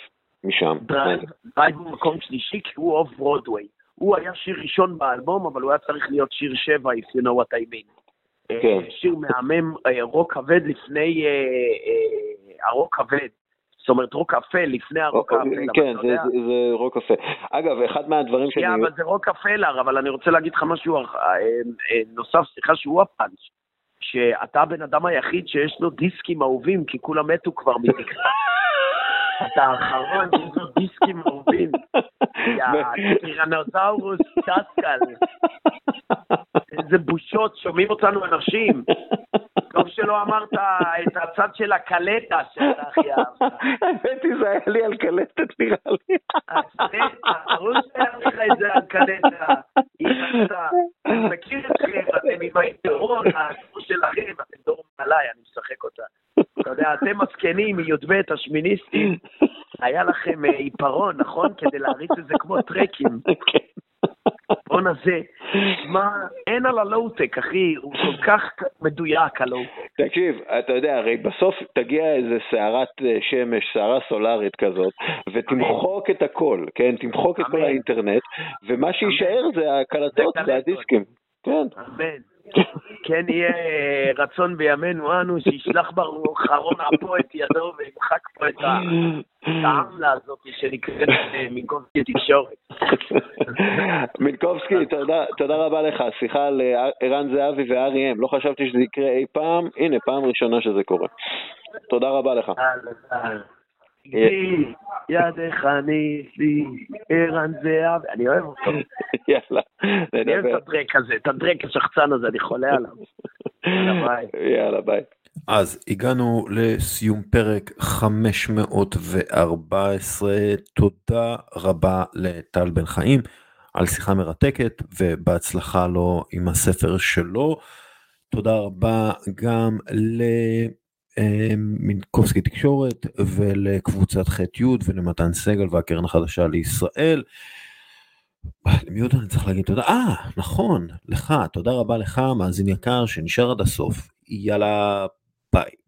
משם. דרייב דרייב הוא מקום שלישי כי הוא off Broadway. הוא היה שיר ראשון באלבום, אבל הוא היה צריך להיות שיר שבע, if you know what I mean. אה, כן. שיר מהמם, אה, רוק כבד לפני אה, הרוק כבד. זאת אומרת, רוק אפל לפני הרוק האפל. אבל כן, זה, זה, זה רוק קפה. אגב, אחד מהדברים שאני... שנייה, אבל זה רוק אפלר, אבל אני רוצה להגיד לך משהו נוסף, סליחה, שהוא הפאנץ', שאתה הבן אדם היחיד שיש לו דיסקים אהובים, כי כולם מתו כבר מדיקה. אתה האחרון לו דיסקים אהובים. יא טירנוזאורוס צ'סקל. איזה בושות, שומעים אותנו אנשים. טוב שלא אמרת את הצד של הקלטה שאתה הכי אהבת. האמת היא, זה היה לי על קלטת נראה לי. ברור שהיה לך את זה על קלטה. מכיר אתכם, אתם עם היתרון, הסיפור שלכם, אתם דור עליי, אני משחק אותה. אתה יודע, אתם הזקנים מי"ב השמיניסטים, היה לכם אה, עיפרון, נכון? כדי להריץ את זה כמו טרקים. בואנה זה, מה, אין על הלואו-טק, אחי, הוא כל כך מדויק הלואו-טק. תקשיב, אתה יודע, הרי בסוף תגיע איזה סערת אה, שמש, סערה סולארית כזאת, ותמחוק את הכל, כן? תמחוק את כל. האינטרנט, ומה שיישאר זה הקלטות והדיסקים. כן. אמן. כן יהיה אה, רצון בימינו אנו, שישלח ברוך אחרון אפו את ידו וימחק פה את העמלה הזאת שנקראת אה, מינקובסקי תקשורת. מינקובסקי, תודה, תודה רבה לך. שיחה על אה, ערן זהבי וארי אם. לא חשבתי שזה יקרה אי פעם, הנה, פעם ראשונה שזה קורה. תודה רבה לך. גדי, ידך ניסי, ערן זהב, אני אוהב אותו. יאללה, אני אוהב נדבר. את הדרק הזה, את הדרק השחצן הזה, אני חולה עליו. יאללה, ביי. יאללה, ביי. אז הגענו לסיום פרק 514, תודה רבה לטל בן חיים על שיחה מרתקת ובהצלחה לו עם הספר שלו. תודה רבה גם למינקובסקי תקשורת ולקבוצת ח'-י' ולמתן סגל והקרן החדשה לישראל. למי עוד אני צריך להגיד תודה? אה, נכון, לך, תודה רבה לך, מאזין יקר שנשאר עד הסוף. יאללה, ביי.